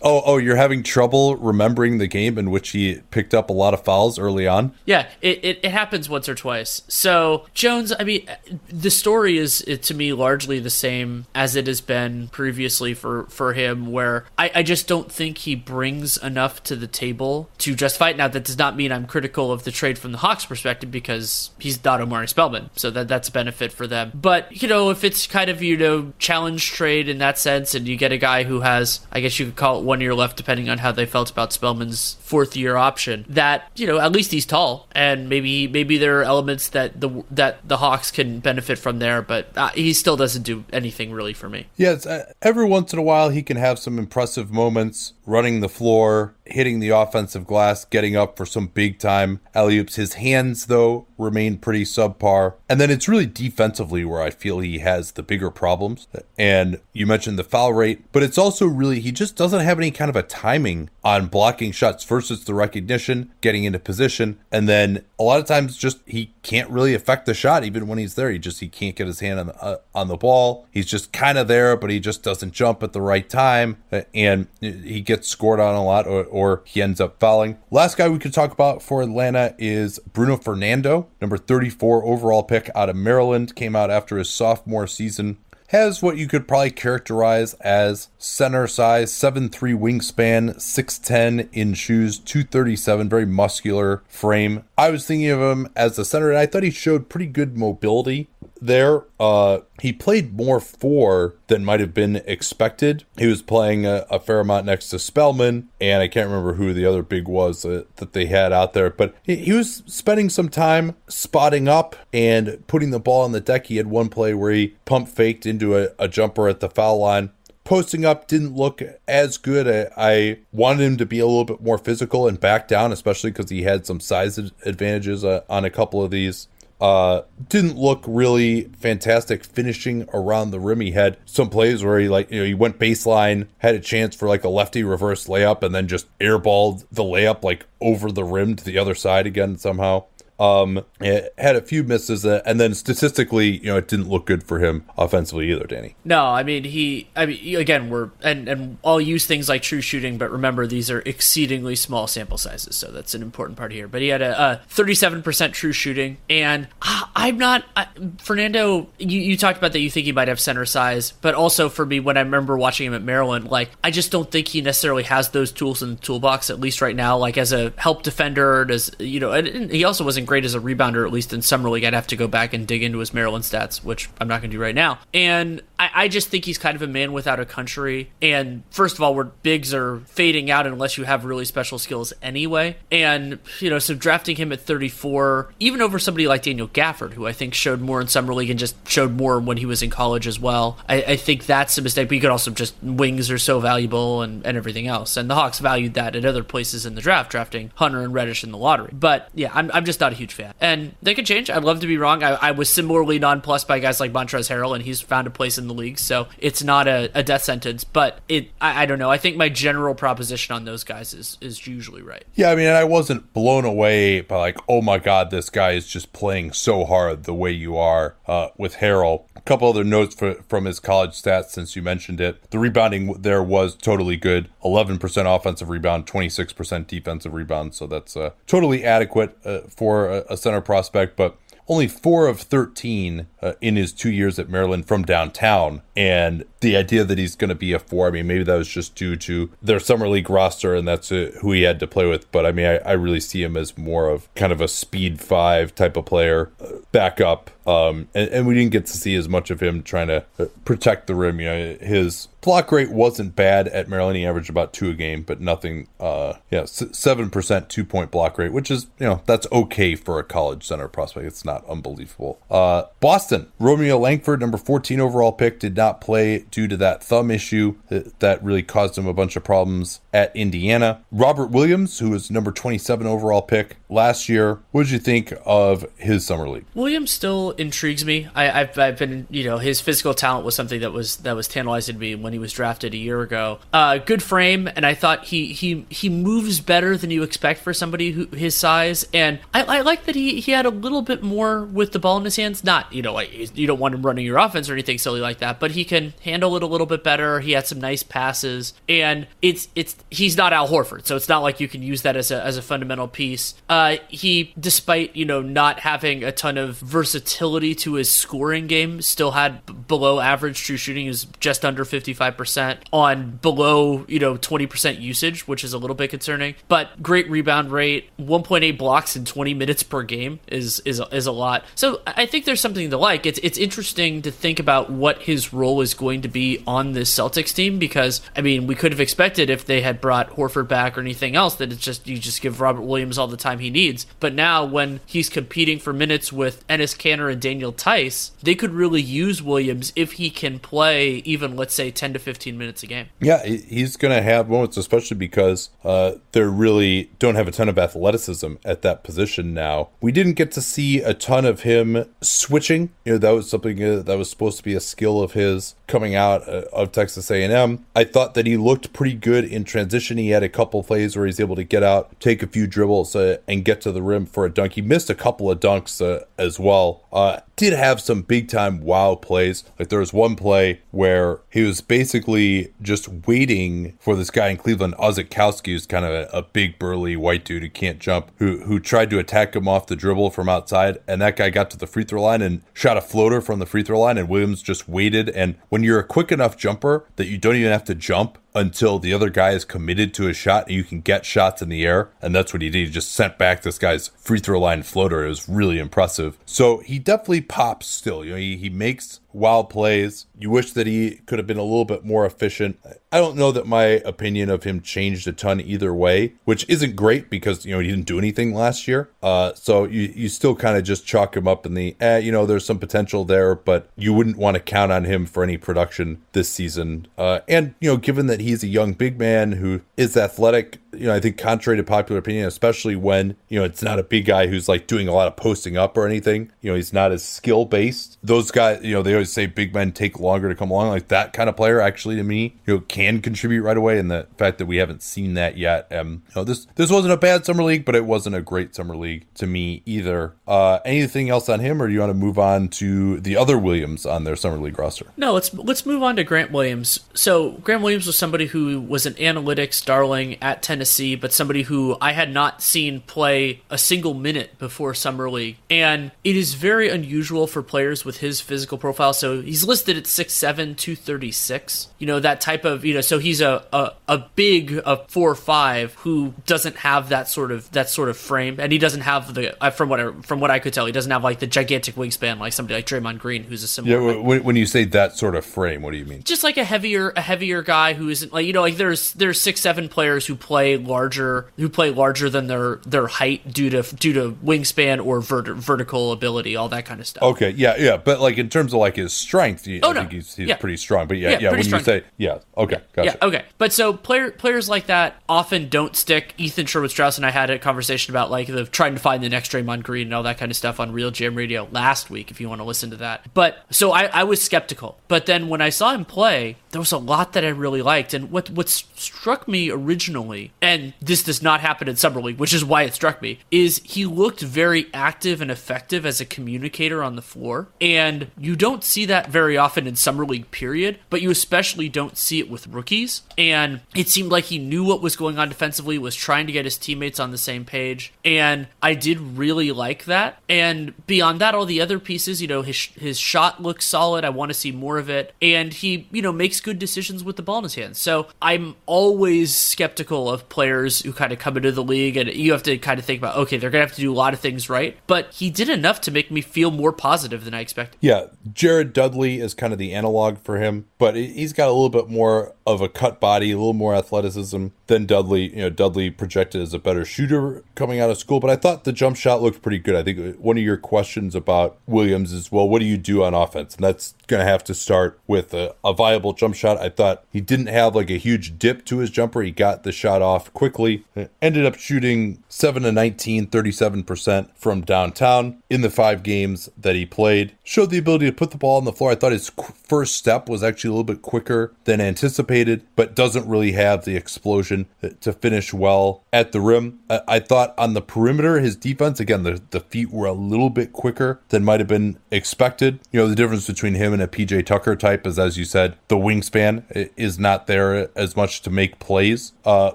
oh, oh, you're having trouble remembering the game in which he picked up a lot of fouls early on? Yeah, it, it, it happens once or twice. So Jones, I mean, the story is, to me, largely the same as it has been previously for for him. Where I, I just don't think he brings enough to the table to justify it. Now that does not mean I'm critical of the trade from the Hawks' perspective because he's not Omari Spellman, so that that's a benefit for them. But you know, if it's kind of you know challenge trade in that sense, and you get a guy who has, I guess you could call it one year left, depending on how they felt about Spellman's fourth year option. That you know, at least he's tall, and maybe maybe there are elements that the that the Hawks can benefit from there, but uh, he still doesn't do anything really for me. Yes, uh, every once in a while he can have some impressive moments running the floor. Hitting the offensive glass, getting up for some big time alley oops. His hands, though, remain pretty subpar. And then it's really defensively where I feel he has the bigger problems. And you mentioned the foul rate, but it's also really, he just doesn't have any kind of a timing on blocking shots. It's the recognition, getting into position, and then a lot of times just he can't really affect the shot even when he's there. He just he can't get his hand on the uh, on the ball. He's just kind of there, but he just doesn't jump at the right time, and he gets scored on a lot, or he ends up fouling. Last guy we could talk about for Atlanta is Bruno Fernando, number 34 overall pick out of Maryland, came out after his sophomore season has what you could probably characterize as center size, 7'3 wingspan, 6'10 in shoes, 237, very muscular frame. I was thinking of him as a center, and I thought he showed pretty good mobility there. Uh, he played more four than might have been expected. He was playing a, a, fair amount next to Spellman, and I can't remember who the other big was uh, that they had out there, but he, he, was spending some time spotting up and putting the ball on the deck. He had one play where he pump faked into a, a jumper at the foul line posting up didn't look as good. I, I, wanted him to be a little bit more physical and back down, especially because he had some size advantages uh, on a couple of these. Uh, didn't look really fantastic finishing around the rim. He had some plays where he like you know he went baseline, had a chance for like a lefty reverse layup, and then just airballed the layup like over the rim to the other side again somehow. Um, it had a few misses, uh, and then statistically, you know, it didn't look good for him offensively either. Danny. No, I mean he. I mean again, we're and and I'll use things like true shooting, but remember these are exceedingly small sample sizes, so that's an important part here. But he had a thirty-seven percent true shooting, and I'm not I, Fernando. You, you talked about that you think he might have center size, but also for me, when I remember watching him at Maryland, like I just don't think he necessarily has those tools in the toolbox at least right now. Like as a help defender, does you know, and he also wasn't great as a rebounder, at least in summer league. I'd have to go back and dig into his Maryland stats, which I'm not going to do right now. And I, I, just think he's kind of a man without a country. And first of all, where bigs are fading out unless you have really special skills anyway. And, you know, so drafting him at 34, even over somebody like Daniel Gafford, who I think showed more in summer league and just showed more when he was in college as well. I, I think that's a mistake. But you could also just, wings are so valuable and, and everything else. And the Hawks valued that at other places in the draft, drafting Hunter and Reddish in the lottery. But yeah, I'm, I'm just not a huge fan. And they could change. I'd love to be wrong. I, I was similarly nonplussed by guys like Montrezl Harrell, and he's found a place in the league. So it's not a, a death sentence. But it, I, I, don't know. I think my general proposition on those guys is is usually right. Yeah, I mean, I wasn't blown away by like, oh my god, this guy is just playing so hard the way you are uh, with Harrell. A couple other notes for, from his college stats since you mentioned it. The rebounding there was totally good 11% offensive rebound, 26% defensive rebound. So that's uh, totally adequate uh, for a, a center prospect. But only four of 13 uh, in his two years at Maryland from downtown. And the idea that he's going to be a four, I mean, maybe that was just due to their summer league roster and that's uh, who he had to play with. But I mean, I, I, really see him as more of kind of a speed five type of player, uh, back up. Um, and, and, we didn't get to see as much of him trying to uh, protect the rim. You know, his block rate wasn't bad at Maryland. He averaged about two a game, but nothing. Uh, yeah, seven percent two point block rate, which is you know that's okay for a college center prospect. It's not unbelievable. Uh, Boston Romeo Langford, number fourteen overall pick, did not play due to that thumb issue that really caused him a bunch of problems at Indiana. Robert Williams, who was number twenty seven overall pick last year, what did you think of his summer league? Williams still intrigues me. I, have I've been you know his physical talent was something that was that was tantalizing to me when he was drafted a year ago. Uh, good frame, and I thought he he he moves better than you expect for somebody who his size. And I, I like that he he had a little bit more with the ball in his hands. Not you know like you don't want him running your offense or anything silly like that, but he can handle it a little bit better. He had some nice passes, and it's it's he's not Al Horford, so it's not like you can use that as a as a fundamental piece. Uh, he despite you know not having a ton of versatility to his scoring game, still had below average true shooting. Was just under 55% on below, you know, 20% usage, which is a little bit concerning. But great rebound rate, 1.8 blocks in 20 minutes per game is is is a lot. So I think there's something to like. It's it's interesting to think about what his role is going to be on this Celtics team because I mean, we could have expected if they had brought Horford back or anything else that it's just you just give Robert Williams all the time he needs. But now when he's competing for minutes with Enes Kanter and Daniel Theis, they could really use Williams if he can play even, let's say, 10 to 15 minutes a game. Yeah, he's going to have moments, especially because uh, they really don't have a ton of athleticism at that position now. We didn't get to see a ton of him switching. You know, that was something uh, that was supposed to be a skill of his coming out uh, of Texas A&M. I thought that he looked pretty good in transition. He had a couple plays where he's able to get out, take a few dribbles, uh, and get to the rim for a dunk. He missed a couple of dunks uh, as well. Uh, uh, did have some big time wow plays. Like there was one play where he was basically just waiting for this guy in Cleveland, Ozikowski, who's kind of a, a, big burly white dude who can't jump, who who tried to attack him off the dribble from outside, and that guy got to the free throw line and shot a floater from the free throw line, and Williams just waited. And when you're a quick enough jumper that you don't even have to jump, until the other guy is committed to a shot and you can get shots in the air. And that's what he did. He just sent back this guy's free throw line floater. It was really impressive. So he definitely pops still. You know, he, he makes wild plays. You wish that he could have been a little bit more efficient. I don't know that my opinion of him changed a ton either way, which isn't great because you know he didn't do anything last year. Uh, so you you still kind of just chalk him up in the eh, you know there's some potential there, but you wouldn't want to count on him for any production this season. Uh, and you know, given that he's a young big man who is athletic, you know, I think contrary to popular opinion, especially when, you know, it's not a big guy who's like doing a lot of posting up or anything, you know, he's not as skill based. Those guys, you know, they always say big men take longer to come along. Like that kind of player actually to me, you know, can contribute right away. And the fact that we haven't seen that yet. Um, you know, this this wasn't a bad summer league, but it wasn't a great summer league to me either. Uh anything else on him or do you want to move on to the other Williams on their summer league roster? No, let's let's move on to Grant Williams. So Grant Williams was somebody who was an analytics darling at Tennessee Tennessee, but somebody who I had not seen play a single minute before Summer League. And it is very unusual for players with his physical profile. So he's listed at 6'7, 236. You know, that type of, you know, so he's a, a, a big, a 4 5 who doesn't have that sort of, that sort of frame. And he doesn't have the, from what I, from what I could tell, he doesn't have like the gigantic wingspan like somebody like Draymond Green, who's a similar. Yeah, when, when you say that sort of frame, what do you mean? Just like a heavier, a heavier guy who isn't like, you know, like there's, there's six, seven players who play larger who play larger than their their height due to due to wingspan or vert, vertical ability, all that kind of stuff. Okay, yeah, yeah, but like in terms of like his strength, oh, I no. think he's, he's yeah. pretty strong. But yeah, yeah, yeah when strong. you say yeah, okay, gotcha. Yeah, okay. But so player players like that often don't stick. Ethan Sherwood Strauss and I had a conversation about like the trying to find the next Draymond Green and all that kind of stuff on RealGM Radio last week. If you want to listen to that, but so I, I was skeptical. But then when I saw him play, there was a lot that I really liked, and what what struck me originally and this does not happen in Summer League, which is why it struck me, is he looked very active and effective as a communicator on the floor. And you don't see that very often in Summer League, period, but you especially don't see it with rookies. And it seemed like he knew what was going on defensively, was trying to get his teammates on the same page. And I did really like that. And beyond that, all the other pieces, you know, his, his shot looks solid. I want to see more of it. And he, you know, makes good decisions with the ball in his hands. So I'm always skeptical of players who kind of come into the league and you have to kind of think about okay they're gonna have to do a lot of things right but he did enough to make me feel more positive than i expected yeah jared dudley is kind of the analog for him but he's got a little bit more of a cut body a little more athleticism than dudley you know dudley projected as a better shooter coming out of school but i thought the jump shot looked pretty good. I think one of your questions about williams is well what do you do on offense? And that's gonna have to start with a, a viable jump shot. I thought he didn't have like a huge dip to his jumper. He got the shot off quickly. Ended up shooting 7 to 19, 37% from downtown in the five games that he played. Showed the ability to put the ball on the floor. I thought his first step was actually a little bit quicker than anticipated, but doesn't really have the explosion to finish well at the rim. I, thought on the perimeter, his defense, again, the, the feet were a little bit quicker than might have been expected. You know, the difference between him and a PJ Tucker type is, as you said, the wingspan is not there as much to make plays. Uh,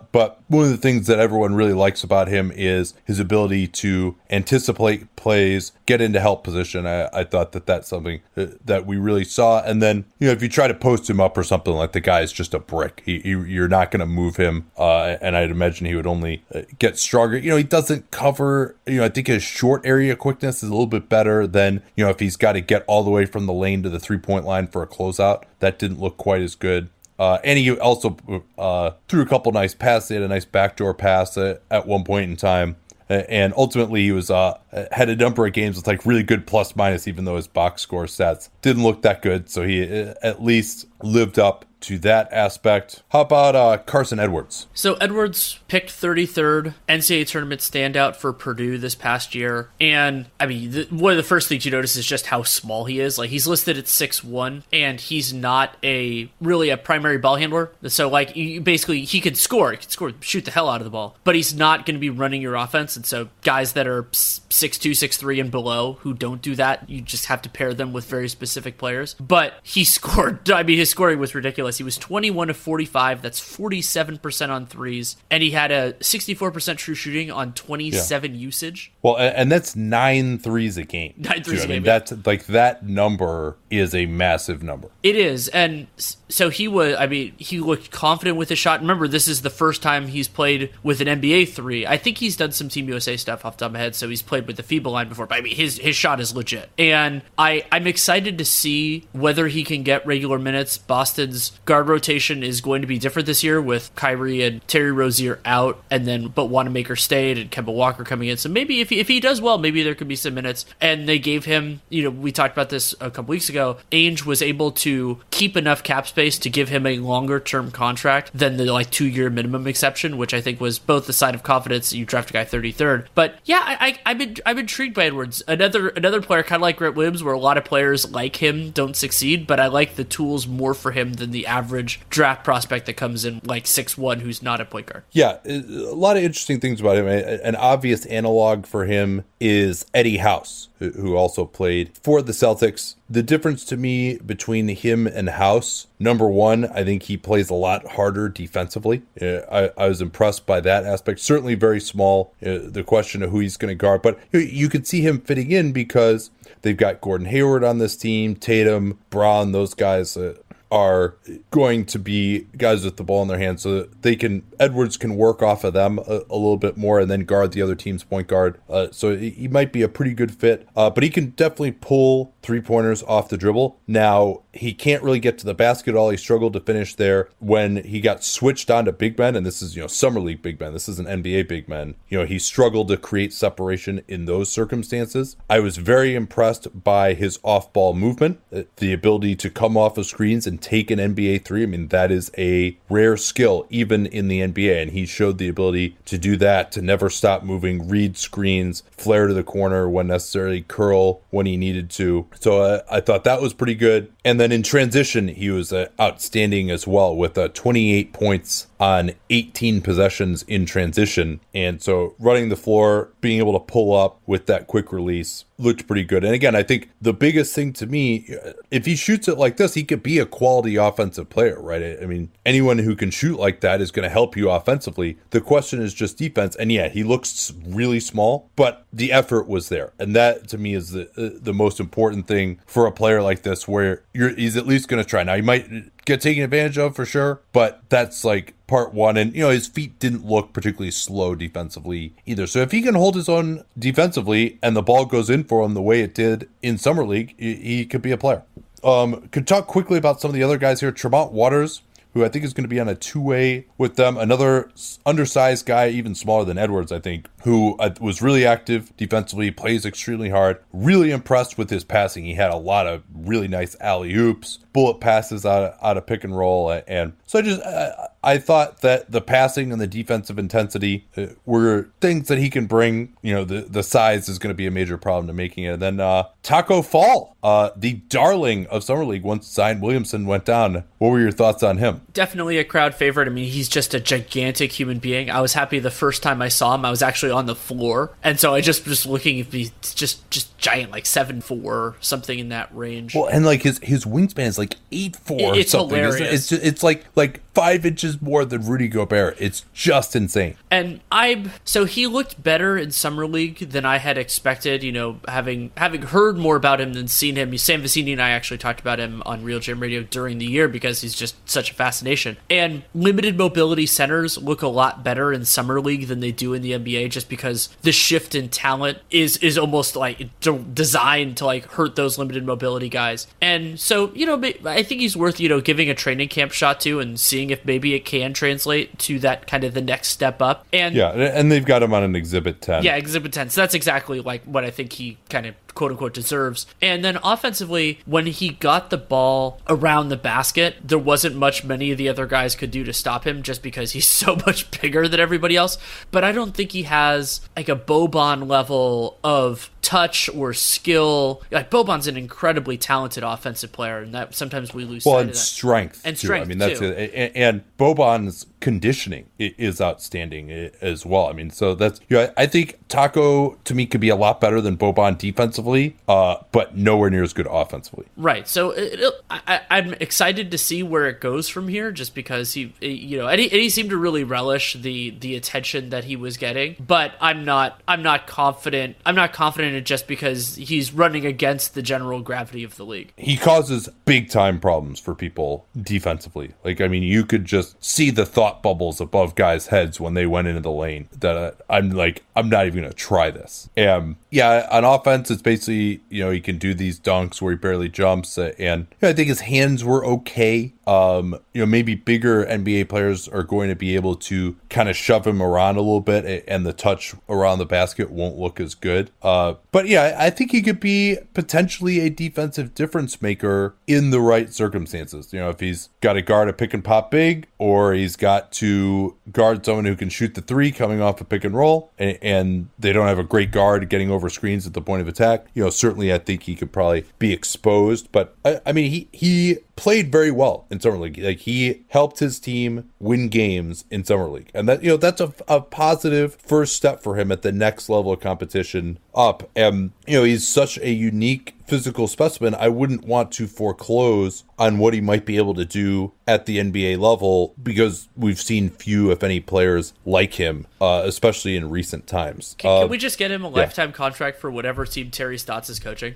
but one of the things that everyone really likes about him is his ability to anticipate plays, get into help position. I, I thought that that's something that we really saw. And then, you know, if you try to post him up or something like the guy is just a brick, he, he, you're not going to move him. Uh, and I'd imagine he would only uh, get stronger. You know, he doesn't cover, you know, I think his short area quickness is a little bit better than, you know, if he's got to get all the way from the lane to the three point line for a closeout. That didn't look quite as good. Uh, and he also uh, threw a couple nice passes. He had a nice backdoor pass at, at one point in time and ultimately he was uh, had a number of games with like really good plus minus, even though his box score stats didn't look that good. So he uh, at least lived up to that aspect. How about uh, Carson Edwards? So Edwards picked 33rd NCAA tournament standout for Purdue this past year, and I mean, the, one of the first things you notice is just how small he is. Like he's listed at six one, and he's not a really a primary ball handler. So like basically he can score, he can score, shoot the hell out of the ball, but he's not going to be running your offense. And so guys that are six two, six three, and below who don't do that, you just have to pair them with very specific players. But he scored. I mean, his scoring was ridiculous. He was 21 to 45. That's 47% on threes. And he had a 64% true shooting on 27 yeah. usage. Well, and that's nine threes a game. Nine threes too. a game. I mean, that's like that number is a massive number. It is. And so he was, I mean, he looked confident with his shot. Remember, this is the first time he's played with an NBA three. I think he's done some Team USA stuff off the top of my head. So he's played with the FIBA line before. But I mean, his, his shot is legit. And I, I'm excited to see whether he can get regular minutes. Boston's guard rotation is going to be different this year with Kyrie and Terry Rozier out, and then but Wanamaker stayed and Kemba Walker coming in. So maybe if he, if he does well, maybe there could be some minutes. And they gave him, you know, we talked about this a couple weeks ago. Ainge was able to keep enough cap space to give him a longer term contract than the like two year minimum exception, which I think was both the sign of confidence. You draft a guy 33rd, but yeah, I, I, have been I'm intrigued by Edwards. Another another player kind of like Grant Williams, where a lot of players like him don't succeed, but I like the tools more for him than the average draft prospect that comes in like six one who's not a point guard. Yeah, a lot of interesting things about him. An obvious analog for him is Eddie House, who also played for the Celtics. The difference to me between him and House, number one, I think he plays a lot harder defensively. I, I was impressed by that aspect. Certainly very small, uh, the question of who he's going to guard, but you could see him fitting in because they've got Gordon Hayward on this team, Tatum, Brown, those guys. Uh, are going to be guys with the ball in their hands so they can Edwards can work off of them a, a little bit more and then guard the other team's point guard. Uh, so he might be a pretty good fit, uh, but he can definitely pull three pointers off the dribble. Now he can't really get to the basket at all. He struggled to finish there when he got switched on to big men, and this is you know summer league big men. This is an NBA big men. You know he struggled to create separation in those circumstances. I was very impressed by his off-ball movement, uh, the ability to come off of screens and take an NBA three. I mean that is a rare skill even in the NBA, and he showed the ability to do that, to never stop moving, read screens, flare to the corner when necessary, curl when he needed to. So uh, I thought that was pretty good. And then in transition, he was uh, outstanding as well with uh, 28 points on 18 possessions in transition. And so running the floor, being able to pull up with that quick release looked pretty good. And again, I think the biggest thing to me, if he shoots it like this, he could be a quality offensive player, right? I mean, anyone who can shoot like that is going to help you offensively. The question is just defense. And yeah, he looks really small, but the effort was there. And that to me is the uh, the most important thing for a player like this where you're he's at least going to try. Now, he might get taken advantage of for sure. But that's like part one. And, you know, his feet didn't look particularly slow defensively either. So if he can hold his own defensively and the ball goes in for him the way it did in Summer League, he could be a player. Um, could talk quickly about some of the other guys here. Tremont Waters who I think is going to be on a two way with them. Another undersized guy, even smaller than Edwards, I think, who uh, was really active defensively, plays extremely hard. Really impressed with his passing. He had a lot of really nice alley oops, bullet passes out of, out of pick and roll, and so I just uh, I thought that the passing and the defensive intensity uh, were things that he can bring. You know, the the size is going to be a major problem to making it. And then uh, Tacko Fall, uh, the darling of summer league, once Zion Williamson went down. What were your thoughts on him? Definitely a crowd favorite. I mean, he's just a gigantic human being. I was happy the first time I saw him. I was actually on the floor, and so I just was looking if he's just just giant, like seven four, something in that range. Well, and like his his wingspan is like eight four. It's something. hilarious. It's, it's, it's like like five inches more than Rudy Gobert. It's just insane. And I so he looked better in summer league than I had expected. You know, having having heard more about him than seen him. Sam Vecenie and I actually talked about him on RealGM Radio during the year because he's just such a fascination. And limited mobility centers look a lot better in summer league than they do in the NBA, just because the shift in talent is is almost like designed to like hurt those limited mobility guys. And so you know, I think he's worth you know giving a training camp shot to and seeing seeing if maybe it can translate to that kind of the next step up. And yeah, and they've got him on an exhibit 10. Yeah, exhibit 10. So that's exactly like what I think he kind of quote unquote deserves. And then offensively, when he got the ball around the basket, there wasn't much many of the other guys could do to stop him just because he's so much bigger than everybody else. But I don't think he has like a Boban level of touch or skill. Like Boban's an incredibly talented offensive player, and that sometimes we lose. Well, sight and of that. strength. And too. strength, I mean, that's too. it. And, and Boban's conditioning is outstanding as well. I mean, so that's you know, I think Tacko to me could be a lot better than Boban defensively, uh, but nowhere near as good offensively. Right. So it, I, I'm excited to see where it goes from here, just because he, you know, and he, and he seemed to really relish the the attention that he was getting. But I'm not, I'm not confident. I'm not confident in it just because he's running against the general gravity of the league. he causes big time problems for people defensively. Like, I mean, you could just see the thought bubbles above guys' heads when they went into the lane. That uh, I'm like, I'm not even gonna try this. Um, yeah, on offense, it's basically you know he can do these dunks where he barely jumps, uh, and you know, I think his hands were okay. Um, you know, maybe bigger NBA players are going to be able to kind of shove him around a little bit, and the touch around the basket won't look as good. Uh, but yeah, I think he could be potentially a defensive difference maker in the right circumstances. You know, if he's got to guard a pick and pop big, or he's got to guard someone who can shoot the three coming off a pick and roll, and, and they don't have a great guard getting over screens at the point of attack. You know, certainly I think he could probably be exposed. But I, I mean, he he played very well in summer league. Like he helped his team win games in summer league, and that you know that's a, a positive first step for him at the next level of competition up. And you know he's such a unique physical specimen. I wouldn't want to foreclose on what he might be able to do at the NBA level because we've seen few, if any, players like him, uh, especially in recent times. Can, Uh, can we just get him a lifetime contract for whatever team Terry Stotts is coaching?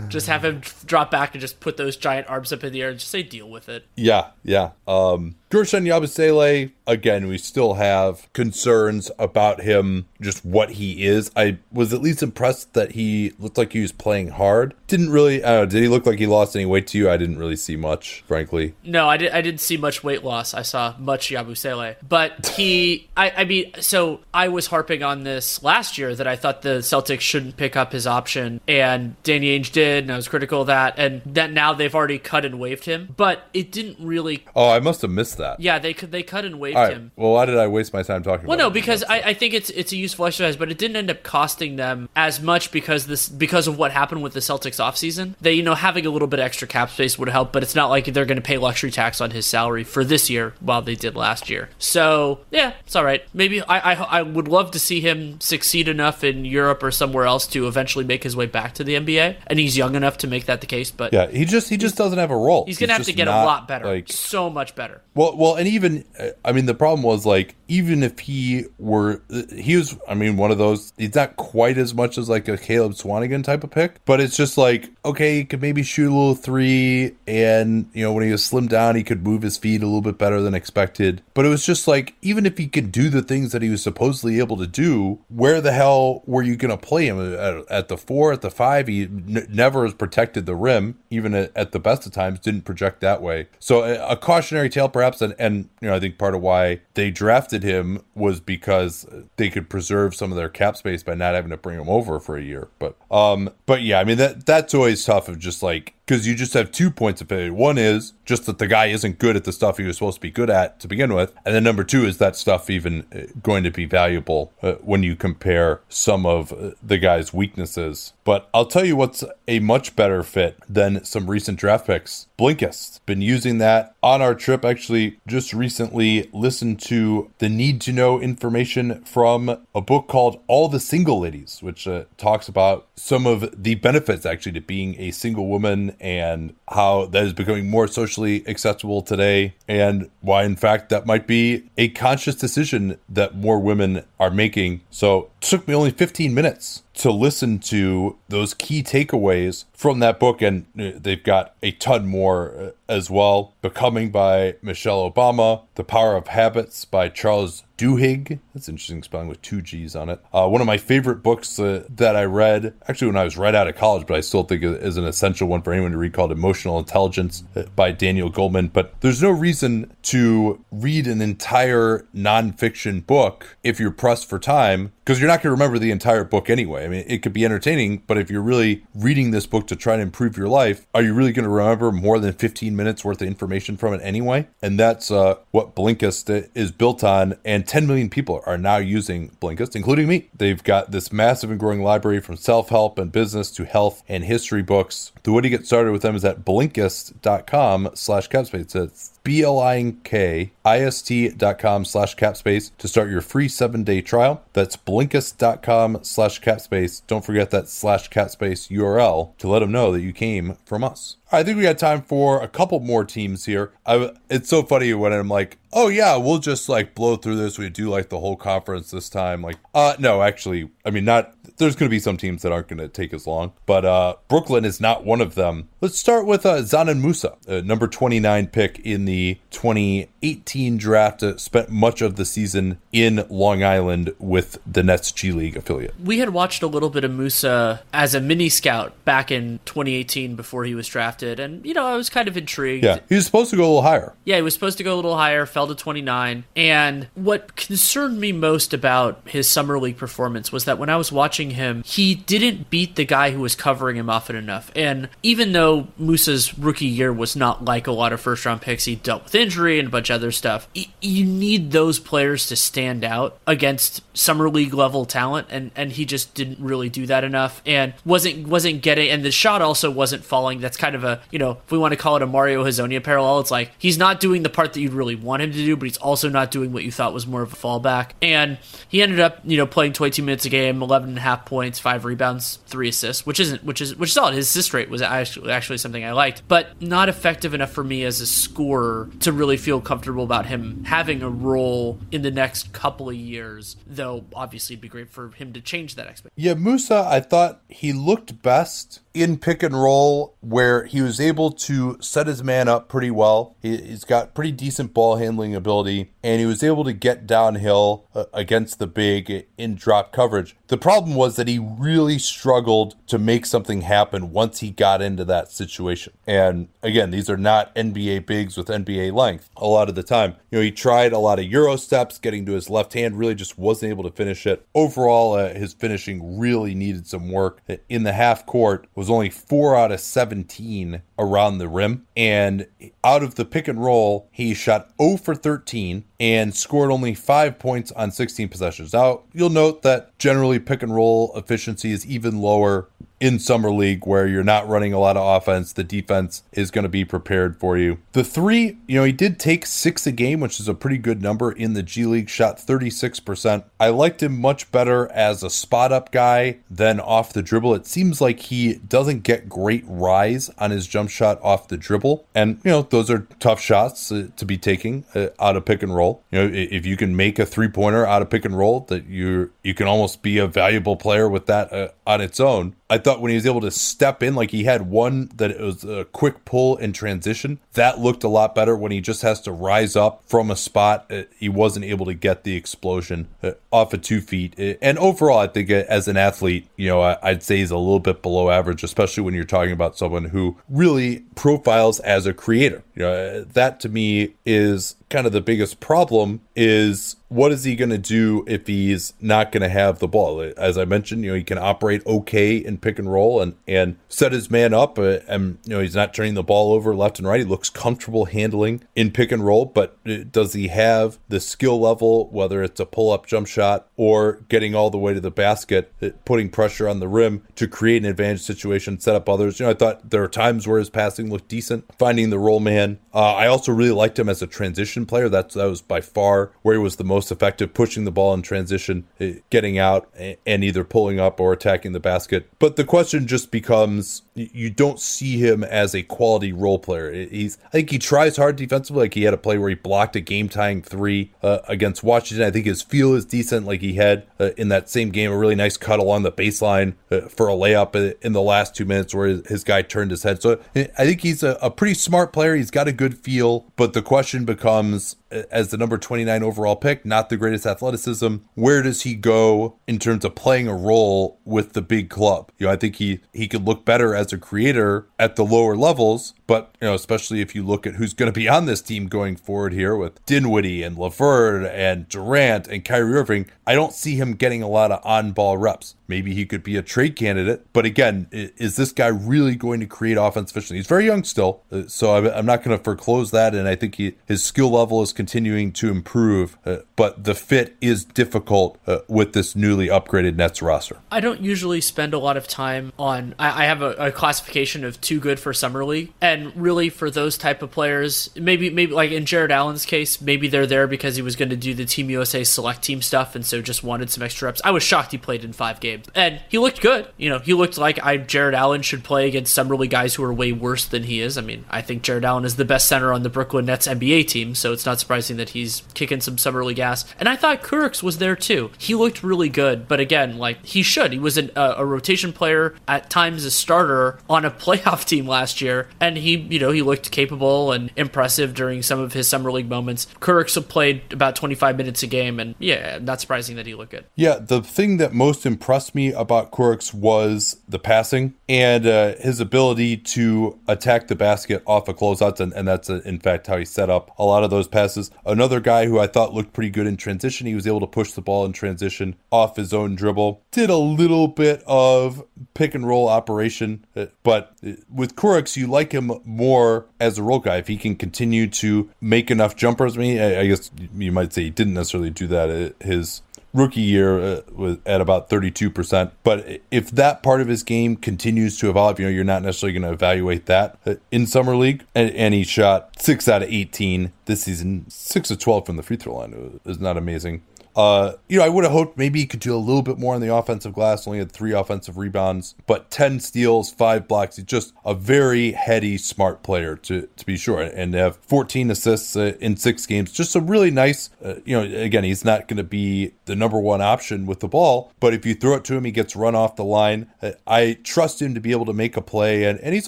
just have him drop back and just put those giant arms up in the air and just say, "Deal with it." Yeah, yeah. Um Guerschon Yabusele, again, we still have concerns about him, just what he is. I was at least impressed that he looked like he was playing hard. Didn't really, I don't know, did he look like he lost any weight to you? I didn't really see much, frankly. No, I, did, I didn't see much weight loss. I saw much Yabusele. But he, I, I mean, so I was harping on this last year that I thought the Celtics shouldn't pick up his option, and Danny Ainge did, and I was critical of that, and that now they've already cut and waived him. But it didn't really, Oh, I must have missed that. Yeah, they could they cut and waived right. him. Well, why did I waste my time talking Well, no, because I, I think it's it's a useful exercise, but it didn't end up costing them as much because this because of what happened with the Celtics offseason. They you know having a little bit of extra cap space would help, but it's not like they're going to pay luxury tax on his salary for this year while they did last year. So yeah, it's all right. Maybe I I, I would love to see him succeed enough in Europe or somewhere else to eventually make his way back to the NBA, and he's young enough to make that the case. But Yeah, he just he just doesn't have a role. he's going to have to get a lot better, Like so much better. Well, well, and even uh, I mean, the problem was like even if he were, he was. I mean, one of those. He's not quite as much as like a Caleb Swanigan type of pick, but it's just like okay, he could maybe shoot a little three, and you know when he was slimmed down, he could move his feet a little bit better than expected. But it was just like even if he could do the things that he was supposedly able to do, where the hell were you going to play him at, at the four, at the five? He n- never has protected the rim, even at, at the best of times, didn't project that way. So a, a cautionary tale, perhaps, and and you know I think part of why they drafted him was because they could preserve some of their cap space by not having to bring him over for a year. But um, but yeah, I mean that that's always tough of just like because you just have two points of failure. One is just that the guy isn't good at the stuff he was supposed to be good at to begin with, and then number two is that stuff even uh, going to be valuable uh, when you compare some of uh, the guy's weaknesses. But I'll tell you what's a much better fit than some recent draft picks. Blinkist. Been using that on our trip. Actually, just recently listened to the need to know information from a book called All the Single Ladies, which uh, talks about some of the benefits actually to being a single woman and how that is becoming more socially acceptable today, and why, in fact, that might be a conscious decision that more women are making. So took me only 15 minutes to listen to those key takeaways from that book. And uh, they've got a ton more uh, as well. Becoming by Michelle Obama, The Power of Habits by Charles Duhigg. That's interesting spelling with two G's on it. Uh, one of my favorite books uh, that I read, actually when I was right out of college, but I still think is an essential one for anyone to read called Emotional Intelligence uh, by Daniel Goleman. But there's no reason to read an entire nonfiction book if you're pressed for time because you're not going to remember the entire book anyway. I mean, it could be entertaining, but if you're really reading this book to try to improve your life, are you really going to remember more than 15 minutes worth of information from it anyway? And that's uh, what Blinkist is built on. And 10 million people are now using Blinkist, including me. They've got this massive and growing library from self help and business to health and history books. The way to get started with them is at blinkist.com slash capspace. It's B-L-I-N-K-I-S-T dot com slash capspace to start your free seven-day trial. That's blinkist.com slash capspace. Don't forget that slash capspace URL to let them know that you came from us. I think we got time for a couple more teams here. I, it's so funny when I'm like, oh yeah, we'll just like blow through this. We do like the whole conference this time. Like, uh, no, actually, I mean, not. There's going to be some teams that aren't going to take as long, but uh, Brooklyn is not one of them. Let's start with uh, Dzanan Musa, uh, number 29 pick in the 2018 draft. Uh, spent much of the season in Long Island with the Nets G League affiliate. We had watched a little bit of Musa as a mini scout back in 2018 before he was drafted, and you know I was kind of intrigued. Yeah, he was supposed to go a little higher. Yeah, he was supposed to go a little higher. Fell to 29. And what concerned me most about his summer league performance was that when I was watching him, he didn't beat the guy who was covering him often enough. And even though Musa's rookie year was not like a lot of first round picks, he dealt with injury and a bunch of other stuff. You need those players to stand out against summer league level talent, and and he just didn't really do that enough, and wasn't wasn't getting. And the shot also wasn't falling. That's kind of a you know if we want to call it a Mario Hezonja parallel, it's like he's not doing the part that you'd really want him to do, but he's also not doing what you thought was more of a fallback. And he ended up you know playing 22 minutes a game, 11 and a half points, five rebounds, three assists, which isn't which is which is solid. His assist rate was actually actually something I liked, but not effective enough for me as a scorer to really feel comfortable about him having a role in the next couple of years. Though obviously it'd be great for him to change that expectation. Yeah, Musa, I thought he looked best in pick and roll where he was able to set his man up pretty well. He, has got pretty decent ball handling ability, and he was able to get downhill uh, against the big in drop coverage. The problem was that he really struggled to make something happen once he got into that situation. And again, these are not NBA bigs with NBA length a lot of the time. You know, he tried a lot of Euro steps, getting to his left hand, really just wasn't able to finish it. Overall, uh, his finishing really needed some work. In the half court, was only four out of 17 around the rim. And out of the pick and roll, he shot 0 for 13 and scored only five points on 16 possessions. Now, you'll note that generally pick and roll efficiency is even lower in summer league where you're not running a lot of offense the defense is going to be prepared for you. The three you know he did take six a game which is a pretty good number in the g league shot 36% i liked him much better as a spot up guy than off the dribble. It seems like he doesn't get great rise on his jump shot off the dribble. And you know those are tough shots uh, to be taking uh, out of pick and roll. You know if you can make a three pointer out of pick and roll that you you can almost be a valuable player with that uh, on its own I thought when he was able to step in, like he had one that it was a quick pull and transition, that looked a lot better. When he just has to rise up from a spot, uh, he wasn't able to get the explosion uh, off of two feet. Uh, and overall, I think as an athlete, you know, I'd say he's a little bit below average, especially when you're talking about someone who really profiles as a creator. You know, that to me is kind of the biggest problem is what is he going to do if he's not going to have the ball? As I mentioned, you know, he can operate okay in pick and roll and and set his man up, uh, and you know, he's not turning the ball over left and right. He looks comfortable handling in pick and roll, but uh, does he have the skill level, whether it's a pull up jump shot or getting all the way to the basket, uh, putting pressure on the rim to create an advantage situation, set up others? You know, I thought there are times where his passing looked decent, finding the roll man. Uh, I also really liked him as a transition transition player. That's that was by far where he was the most effective, pushing the ball in transition, eh, getting out, and either pulling up or attacking the basket. But the question just becomes you don't see him as a quality role player. He's I think he tries hard defensively. Like he had a play where he blocked a game tying three uh, against Washington. I think his feel is decent. Like he had uh, in that same game a really nice cut along the baseline uh, for a layup in the last two minutes where his, his guy turned his head. So I think he's a, a pretty smart player. He's got a good feel, but the question becomes comes as the number 29 overall pick, not the greatest athleticism. Where does he go in terms of playing a role with the big club? You know, I think he he could look better as a creator at the lower levels, but you know, especially if you look at who's going to be on this team going forward here with Dinwiddie and LeVert and Durant and Kyrie Irving, I don't see him getting a lot of on-ball reps. Maybe he could be a trade candidate, but again, is this guy really going to create offense efficiently? He's very young still, uh, so I'm not going to foreclose that, and I think he, his skill level is continuing to improve, uh, but the fit is difficult uh, with this newly upgraded Nets roster. I don't usually spend a lot of time on. I, I have a, a, classification of too good for summer league, and really for those type of players, maybe maybe like in Jarrett Allen's case, maybe they're there because he was going to do the Team USA select team stuff, and so just wanted some extra reps. I was shocked he played in five games, and he looked good. You know, he looked like I Jarrett Allen should play against summer league guys who are way worse than he is. I mean, I think Jarrett Allen is the best center on the Brooklyn Nets NBA team, so it's not surprising surprising that he's kicking some summer league gas. And I thought Kurucs was there too. He looked really good, but again, like he should. He was an, uh, a rotation player at times a starter on a playoff team last year, and he, you know, he looked capable and impressive during some of his summer league moments. Kurucs played about 25 minutes a game, and yeah, not surprising that he looked good. Yeah, the thing that most impressed me about Kurucs was the passing and uh, his ability to attack the basket off of closeouts, and, and that's uh, in fact how he set up a lot of those passes passes. Another guy who I thought looked pretty good in transition. He was able to push the ball in transition off his own dribble. Did a little bit of pick and roll operation, uh, but uh, with Kurucs, you like him more as a role guy. If he can continue to make enough jumpers, I mean, I guess you might say he didn't necessarily do that. His rookie year uh, was at about 32%. But if that part of his game continues to evolve, you know, you're not necessarily going to evaluate that uh, in Summer League. And, and, he shot 6 out of 18 this season, 6 of 12 from the free throw line. It was not amazing. Uh, you know, I would have hoped maybe he could do a little bit more on the offensive glass. Only had three offensive rebounds, but ten steals, five blocks. He's just a very heady, smart player to to be sure, and have 14 assists uh, in six games. Just a really nice. Uh, you know, again, he's not going to be the number one option with the ball, but if you throw it to him, he gets run off the line. I trust him to be able to make a play, and and he's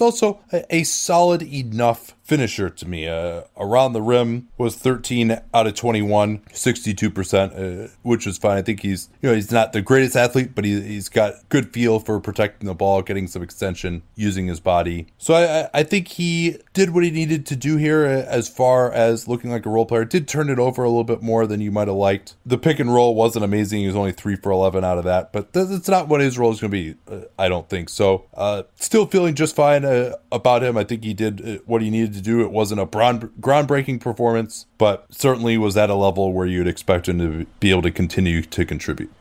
also a, a solid enough finisher to me. Uh, around the rim was 13 out of 21, 62%, uh, which was fine. I think he's, you know, he's not the greatest athlete, but he, he's got good feel for protecting the ball, getting some extension, using his body. So I, I think he did what he needed to do here uh, as far as looking like a role player. Did turn it over a little bit more than you might have liked. The pick and roll wasn't amazing. He was only three for 11 out of that, but that's not what his role is going to be. Uh, I don't think so. Uh, still feeling just fine uh, about him. I think he did what he needed to do. It wasn't a groundbreaking performance, but certainly was at a level where you'd expect him to be able to continue to contribute.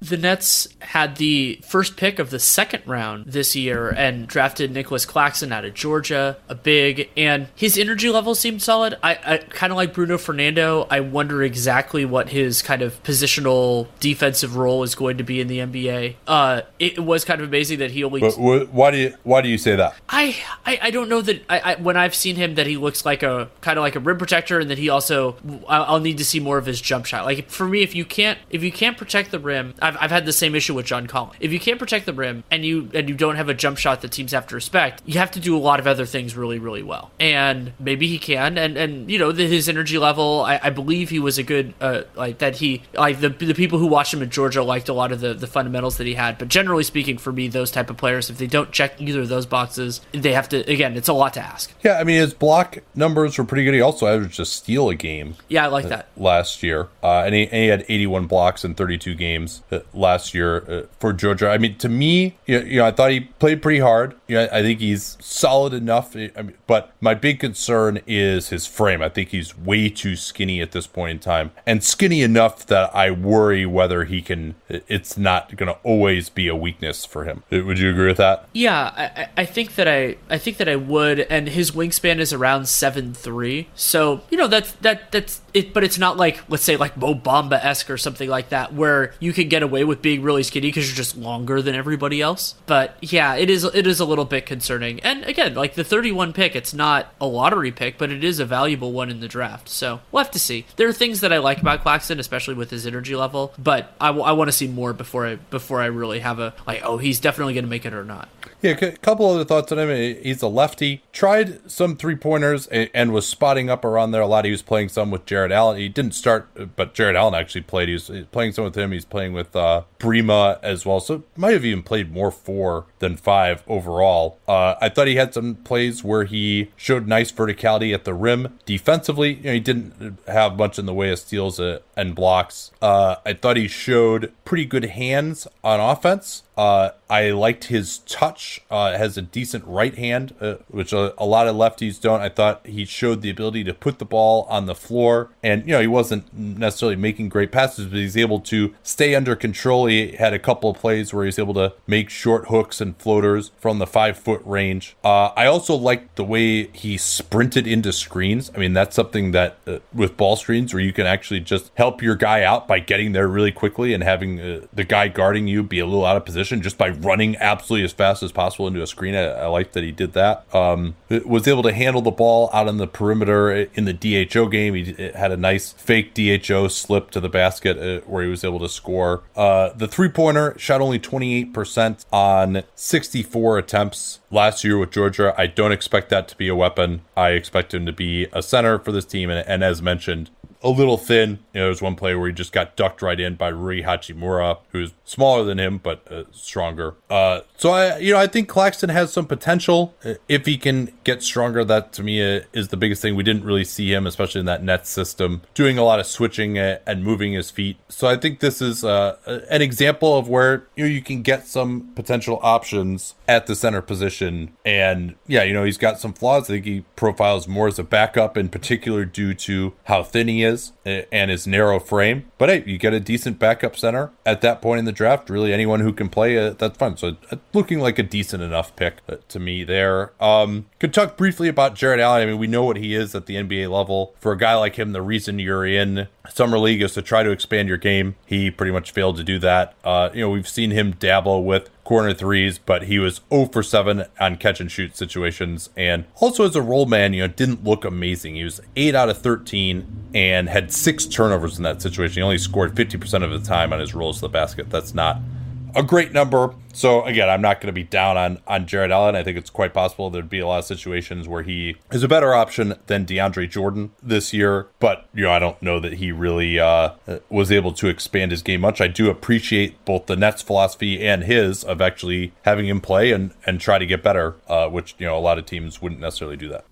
The Nets had the first pick of the second round this year and drafted Nicolas Claxton out of Georgia, a big, and his energy level seemed solid. I, I kind of like Bruno Fernando. I wonder exactly what his kind of positional defensive role is going to be in the NBA. Uh, it was kind of amazing that he only. But why do you why do you say that? I I, I don't know that I, I, when I've seen him that he looks like a kind of like a rim protector, and that he also I'll, I'll need to see more of his jump shot. Like for me, if you can't if you can't protect the rim I've, I've had the same issue with John Collins. If you can't protect the rim and you and you don't have a jump shot that teams have to respect, you have to do a lot of other things really, really well. And maybe he can. And and you know the, his energy level, I, I, believe he was a good uh, like that. He like the the people who watched him in Georgia liked a lot of the the fundamentals that he had. But generally speaking, for me, those type of players, if they don't check either of those boxes, they have to. Again, it's a lot to ask. Yeah, I mean his block numbers were pretty good. He also averaged a steal a game. Yeah, I like that last year, uh, and, he, and he had 81 blocks in 32 games. Uh, last year uh, for Georgia. I mean, to me, you know, I thought he played pretty hard. You know, I think he's solid enough. I mean, but my big concern is his frame. I think he's way too skinny at this point in time, and skinny enough that I worry whether he can. It's not going to always be a weakness for him. Uh, would you agree with that? Yeah, I, I think that I I think that I would, and his wingspan is around seven three. So you know that's that that's it, but it's not like let's say like Mo Bamba esque or something like that, where you can get away with being really skinny because you're just longer than everybody else. But yeah, it is it is a little bit concerning. And again, like the 31 pick, it's not a lottery pick, but it is a valuable one in the draft. So we'll have to see. There are things that I like about Claxton, especially with his energy level, but I, w- I want to see more before I before I really have a like, oh, he's definitely going to make it or not. Yeah, a couple other thoughts on him. He's a lefty. Tried some three pointers and, was spotting up around there a lot. He was playing some with Jarrett Allen. He didn't start, but Jarrett Allen actually played. He was playing some with him. He's playing with uh, Brema as well. So might have even played more four than five overall. Uh, I thought he had some plays where he showed nice verticality at the rim. Defensively, you know, he didn't have much in the way of steals uh, and blocks. Uh, I thought he showed pretty good hands on offense. Uh, I liked his touch. Uh, has a decent right hand, uh, which a, a, lot of lefties don't. I thought he showed the ability to put the ball on the floor, and you know he wasn't necessarily making great passes, but he's able to stay under control. He had a couple of plays where he's able to make short hooks and floaters from the five foot range. Uh, I also liked the way he sprinted into screens. I mean, that's something that uh, with ball screens where you can actually just help your guy out by getting there really quickly and having uh, the guy guarding you be a little out of position just by running absolutely as fast as possible into a screen. I, I like that he did that. Um, was able to handle the ball out on the perimeter in the DHO game. He had a nice fake DHO slip to the basket uh, where he was able to score. Uh, the three pointer shot only 28% on 64 attempts last year with Georgia. I don't expect that to be a weapon. I expect him to be a center for this team. And, and as mentioned, a little thin. You know, there was one play where he just got ducked right in by Rui Hachimura, who's smaller than him but uh, stronger. Uh, so I, you know, I think Claxton has some potential if he can get stronger. That to me uh, is the biggest thing. We didn't really see him, especially in that net system, doing a lot of switching uh, and moving his feet. So I think this is uh, an example of where you know you can get some potential options at the center position. And yeah, you know, he's got some flaws. I think he profiles more as a backup, in particular due to how thin he is is and his narrow frame. But hey, you get a decent backup center at that point in the draft. Really, anyone who can play it, that's fun. So uh, looking like a decent enough pick uh, to me there. Um, could talk briefly about Jarrett Allen. I mean, we know what he is at the NBA level. For a guy like him, the reason you're in summer league is to try to expand your game. He pretty much failed to do that. Uh, you know, we've seen him dabble with corner threes, but he was 0 for 7 on catch and shoot situations. And also as a roll man, you know, didn't look amazing. He was 8 out of 13 and had six turnovers in that situation. He only scored 50% of the time on his rolls to the basket. That's not a great number. So again, I'm not going to be down on on Jarrett Allen. I think it's quite possible there'd be a lot of situations where he is a better option than DeAndre Jordan this year. But you know, I don't know that he really uh, was able to expand his game much. I do appreciate both the Nets' philosophy and his of actually having him play and and try to get better, uh, which you know a lot of teams wouldn't necessarily do that.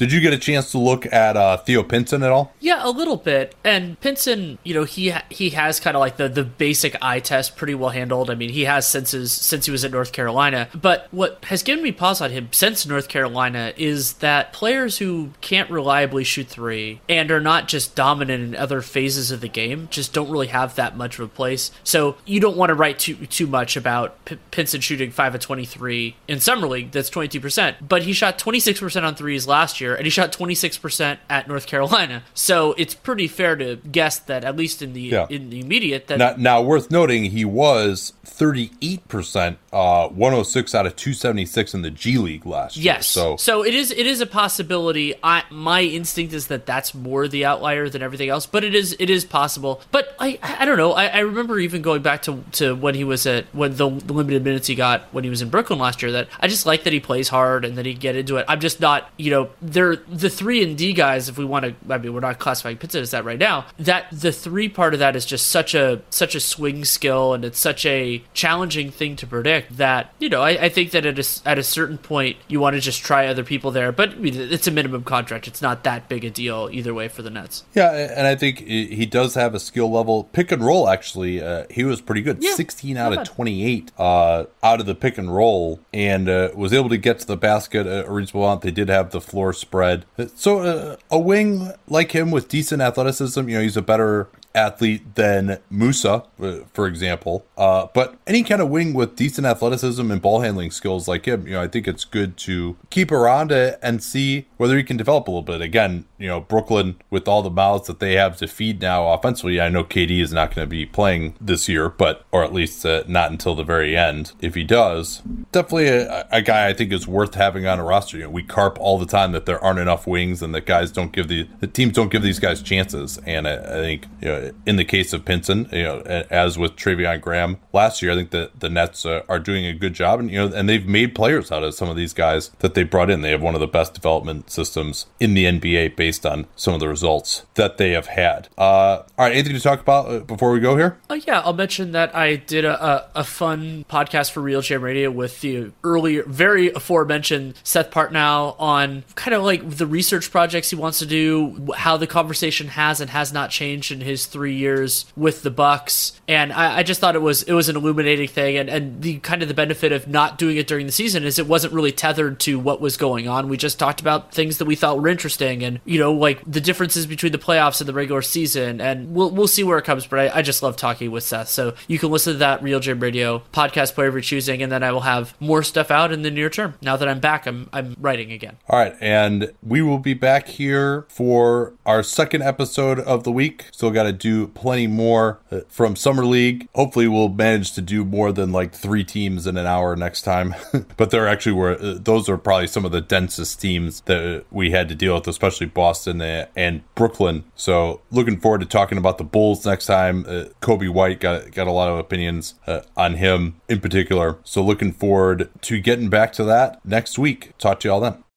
Did you get a chance to look at uh, Theo Pinson at all? Yeah, a little bit. And Pinson, you know, he he has kind of like the the basic eye test pretty well handled. I mean, he has since his, since he was at North Carolina. But what has given me pause on him since North Carolina is that players who can't reliably shoot three and are not just dominant in other phases of the game just don't really have that much of a place. So you don't want to write too too much about P- Pinson shooting five of twenty three in summer league. That's twenty two percent, but he shot twenty six percent on threes last year year, and he shot 26% at North Carolina. So it's pretty fair to guess that at least in the yeah. in the immediate that now, now worth noting he was 38%, uh, 106 out of 276 in the G League last year. Yes. So so it is it is a possibility. I my instinct is that that's more the outlier than everything else, but it is it is possible. But I I don't know. I, I remember even going back to to when he was at when the, the limited minutes he got when he was in Brooklyn last year that I just like that he plays hard and that he get into it. I'm just not, you know, they're the three and D guys. If we want to, I mean, we're not classifying Pinson as that right now. That the three part of that is just such a such a swing skill, and it's such a challenging thing to predict that you know I, I think that at a, at a certain point you want to just try other people there. But I mean, it's a minimum contract. It's not that big a deal either way for the Nets. Yeah, and I think he does have a skill level pick and roll. Actually, uh, he was pretty good. Yeah, 16 out of 28 uh, out of the pick and roll, and uh, was able to get to the basket a reasonable amount. They did have the floor spread. So uh, a wing like him with decent athleticism, you know, he's a better athlete than Musa, uh, for example. Uh, but any kind of wing with decent athleticism and ball handling skills like him, you know, I think it's good to keep around it and see whether he can develop a little bit. Again, you know, Brooklyn with all the mouths that they have to feed now offensively. I know KD is not going to be playing this year, but or at least uh, not until the very end. If he does, definitely a, a, guy I think is worth having on a roster. You know, we carp all the time that there aren't enough wings and that guys don't give the the teams don't give these guys chances. And I, I think you know in the case of Pinson, you know, as with Treveon Graham last year, I think that the Nets uh, are doing a good job, and you know, and they've made players out of some of these guys that they brought in. They have one of the best development systems in the NBA based on some of the results that they have had. Uh, all right, anything to talk about uh, before we go here? Oh yeah, I'll mention that I did a, a, a fun podcast for RealGM Radio with the earlier, very aforementioned Seth Partnow on kind of like the research projects he wants to do, how the conversation has and has not changed in his three years with the Bucks, and I, I, just thought it was it was an illuminating thing, and and the kind of the benefit of not doing it during the season is it wasn't really tethered to what was going on. We just talked about things that we thought were interesting, and you know like the differences between the playoffs and the regular season, and we'll we'll see where it comes. But I, I just love talking with Seth, so you can listen to that RealGM Radio podcast player you're choosing, and then I will have more stuff out in the near term. Now that I'm back, I'm I'm writing again. All right, and we will be back here for our second episode of the week. Still got to do plenty more uh, from Summer League. Hopefully, we'll manage to do more than like three teams in an hour next time. but there actually were, uh, those are probably some of the densest teams that we had to deal with, especially Boston and Brooklyn. So, looking forward to talking about the Bulls next time. Uh, Coby White got, got a lot of opinions uh, on him in particular. So, looking forward to getting back to that next week. Talk to y'all then.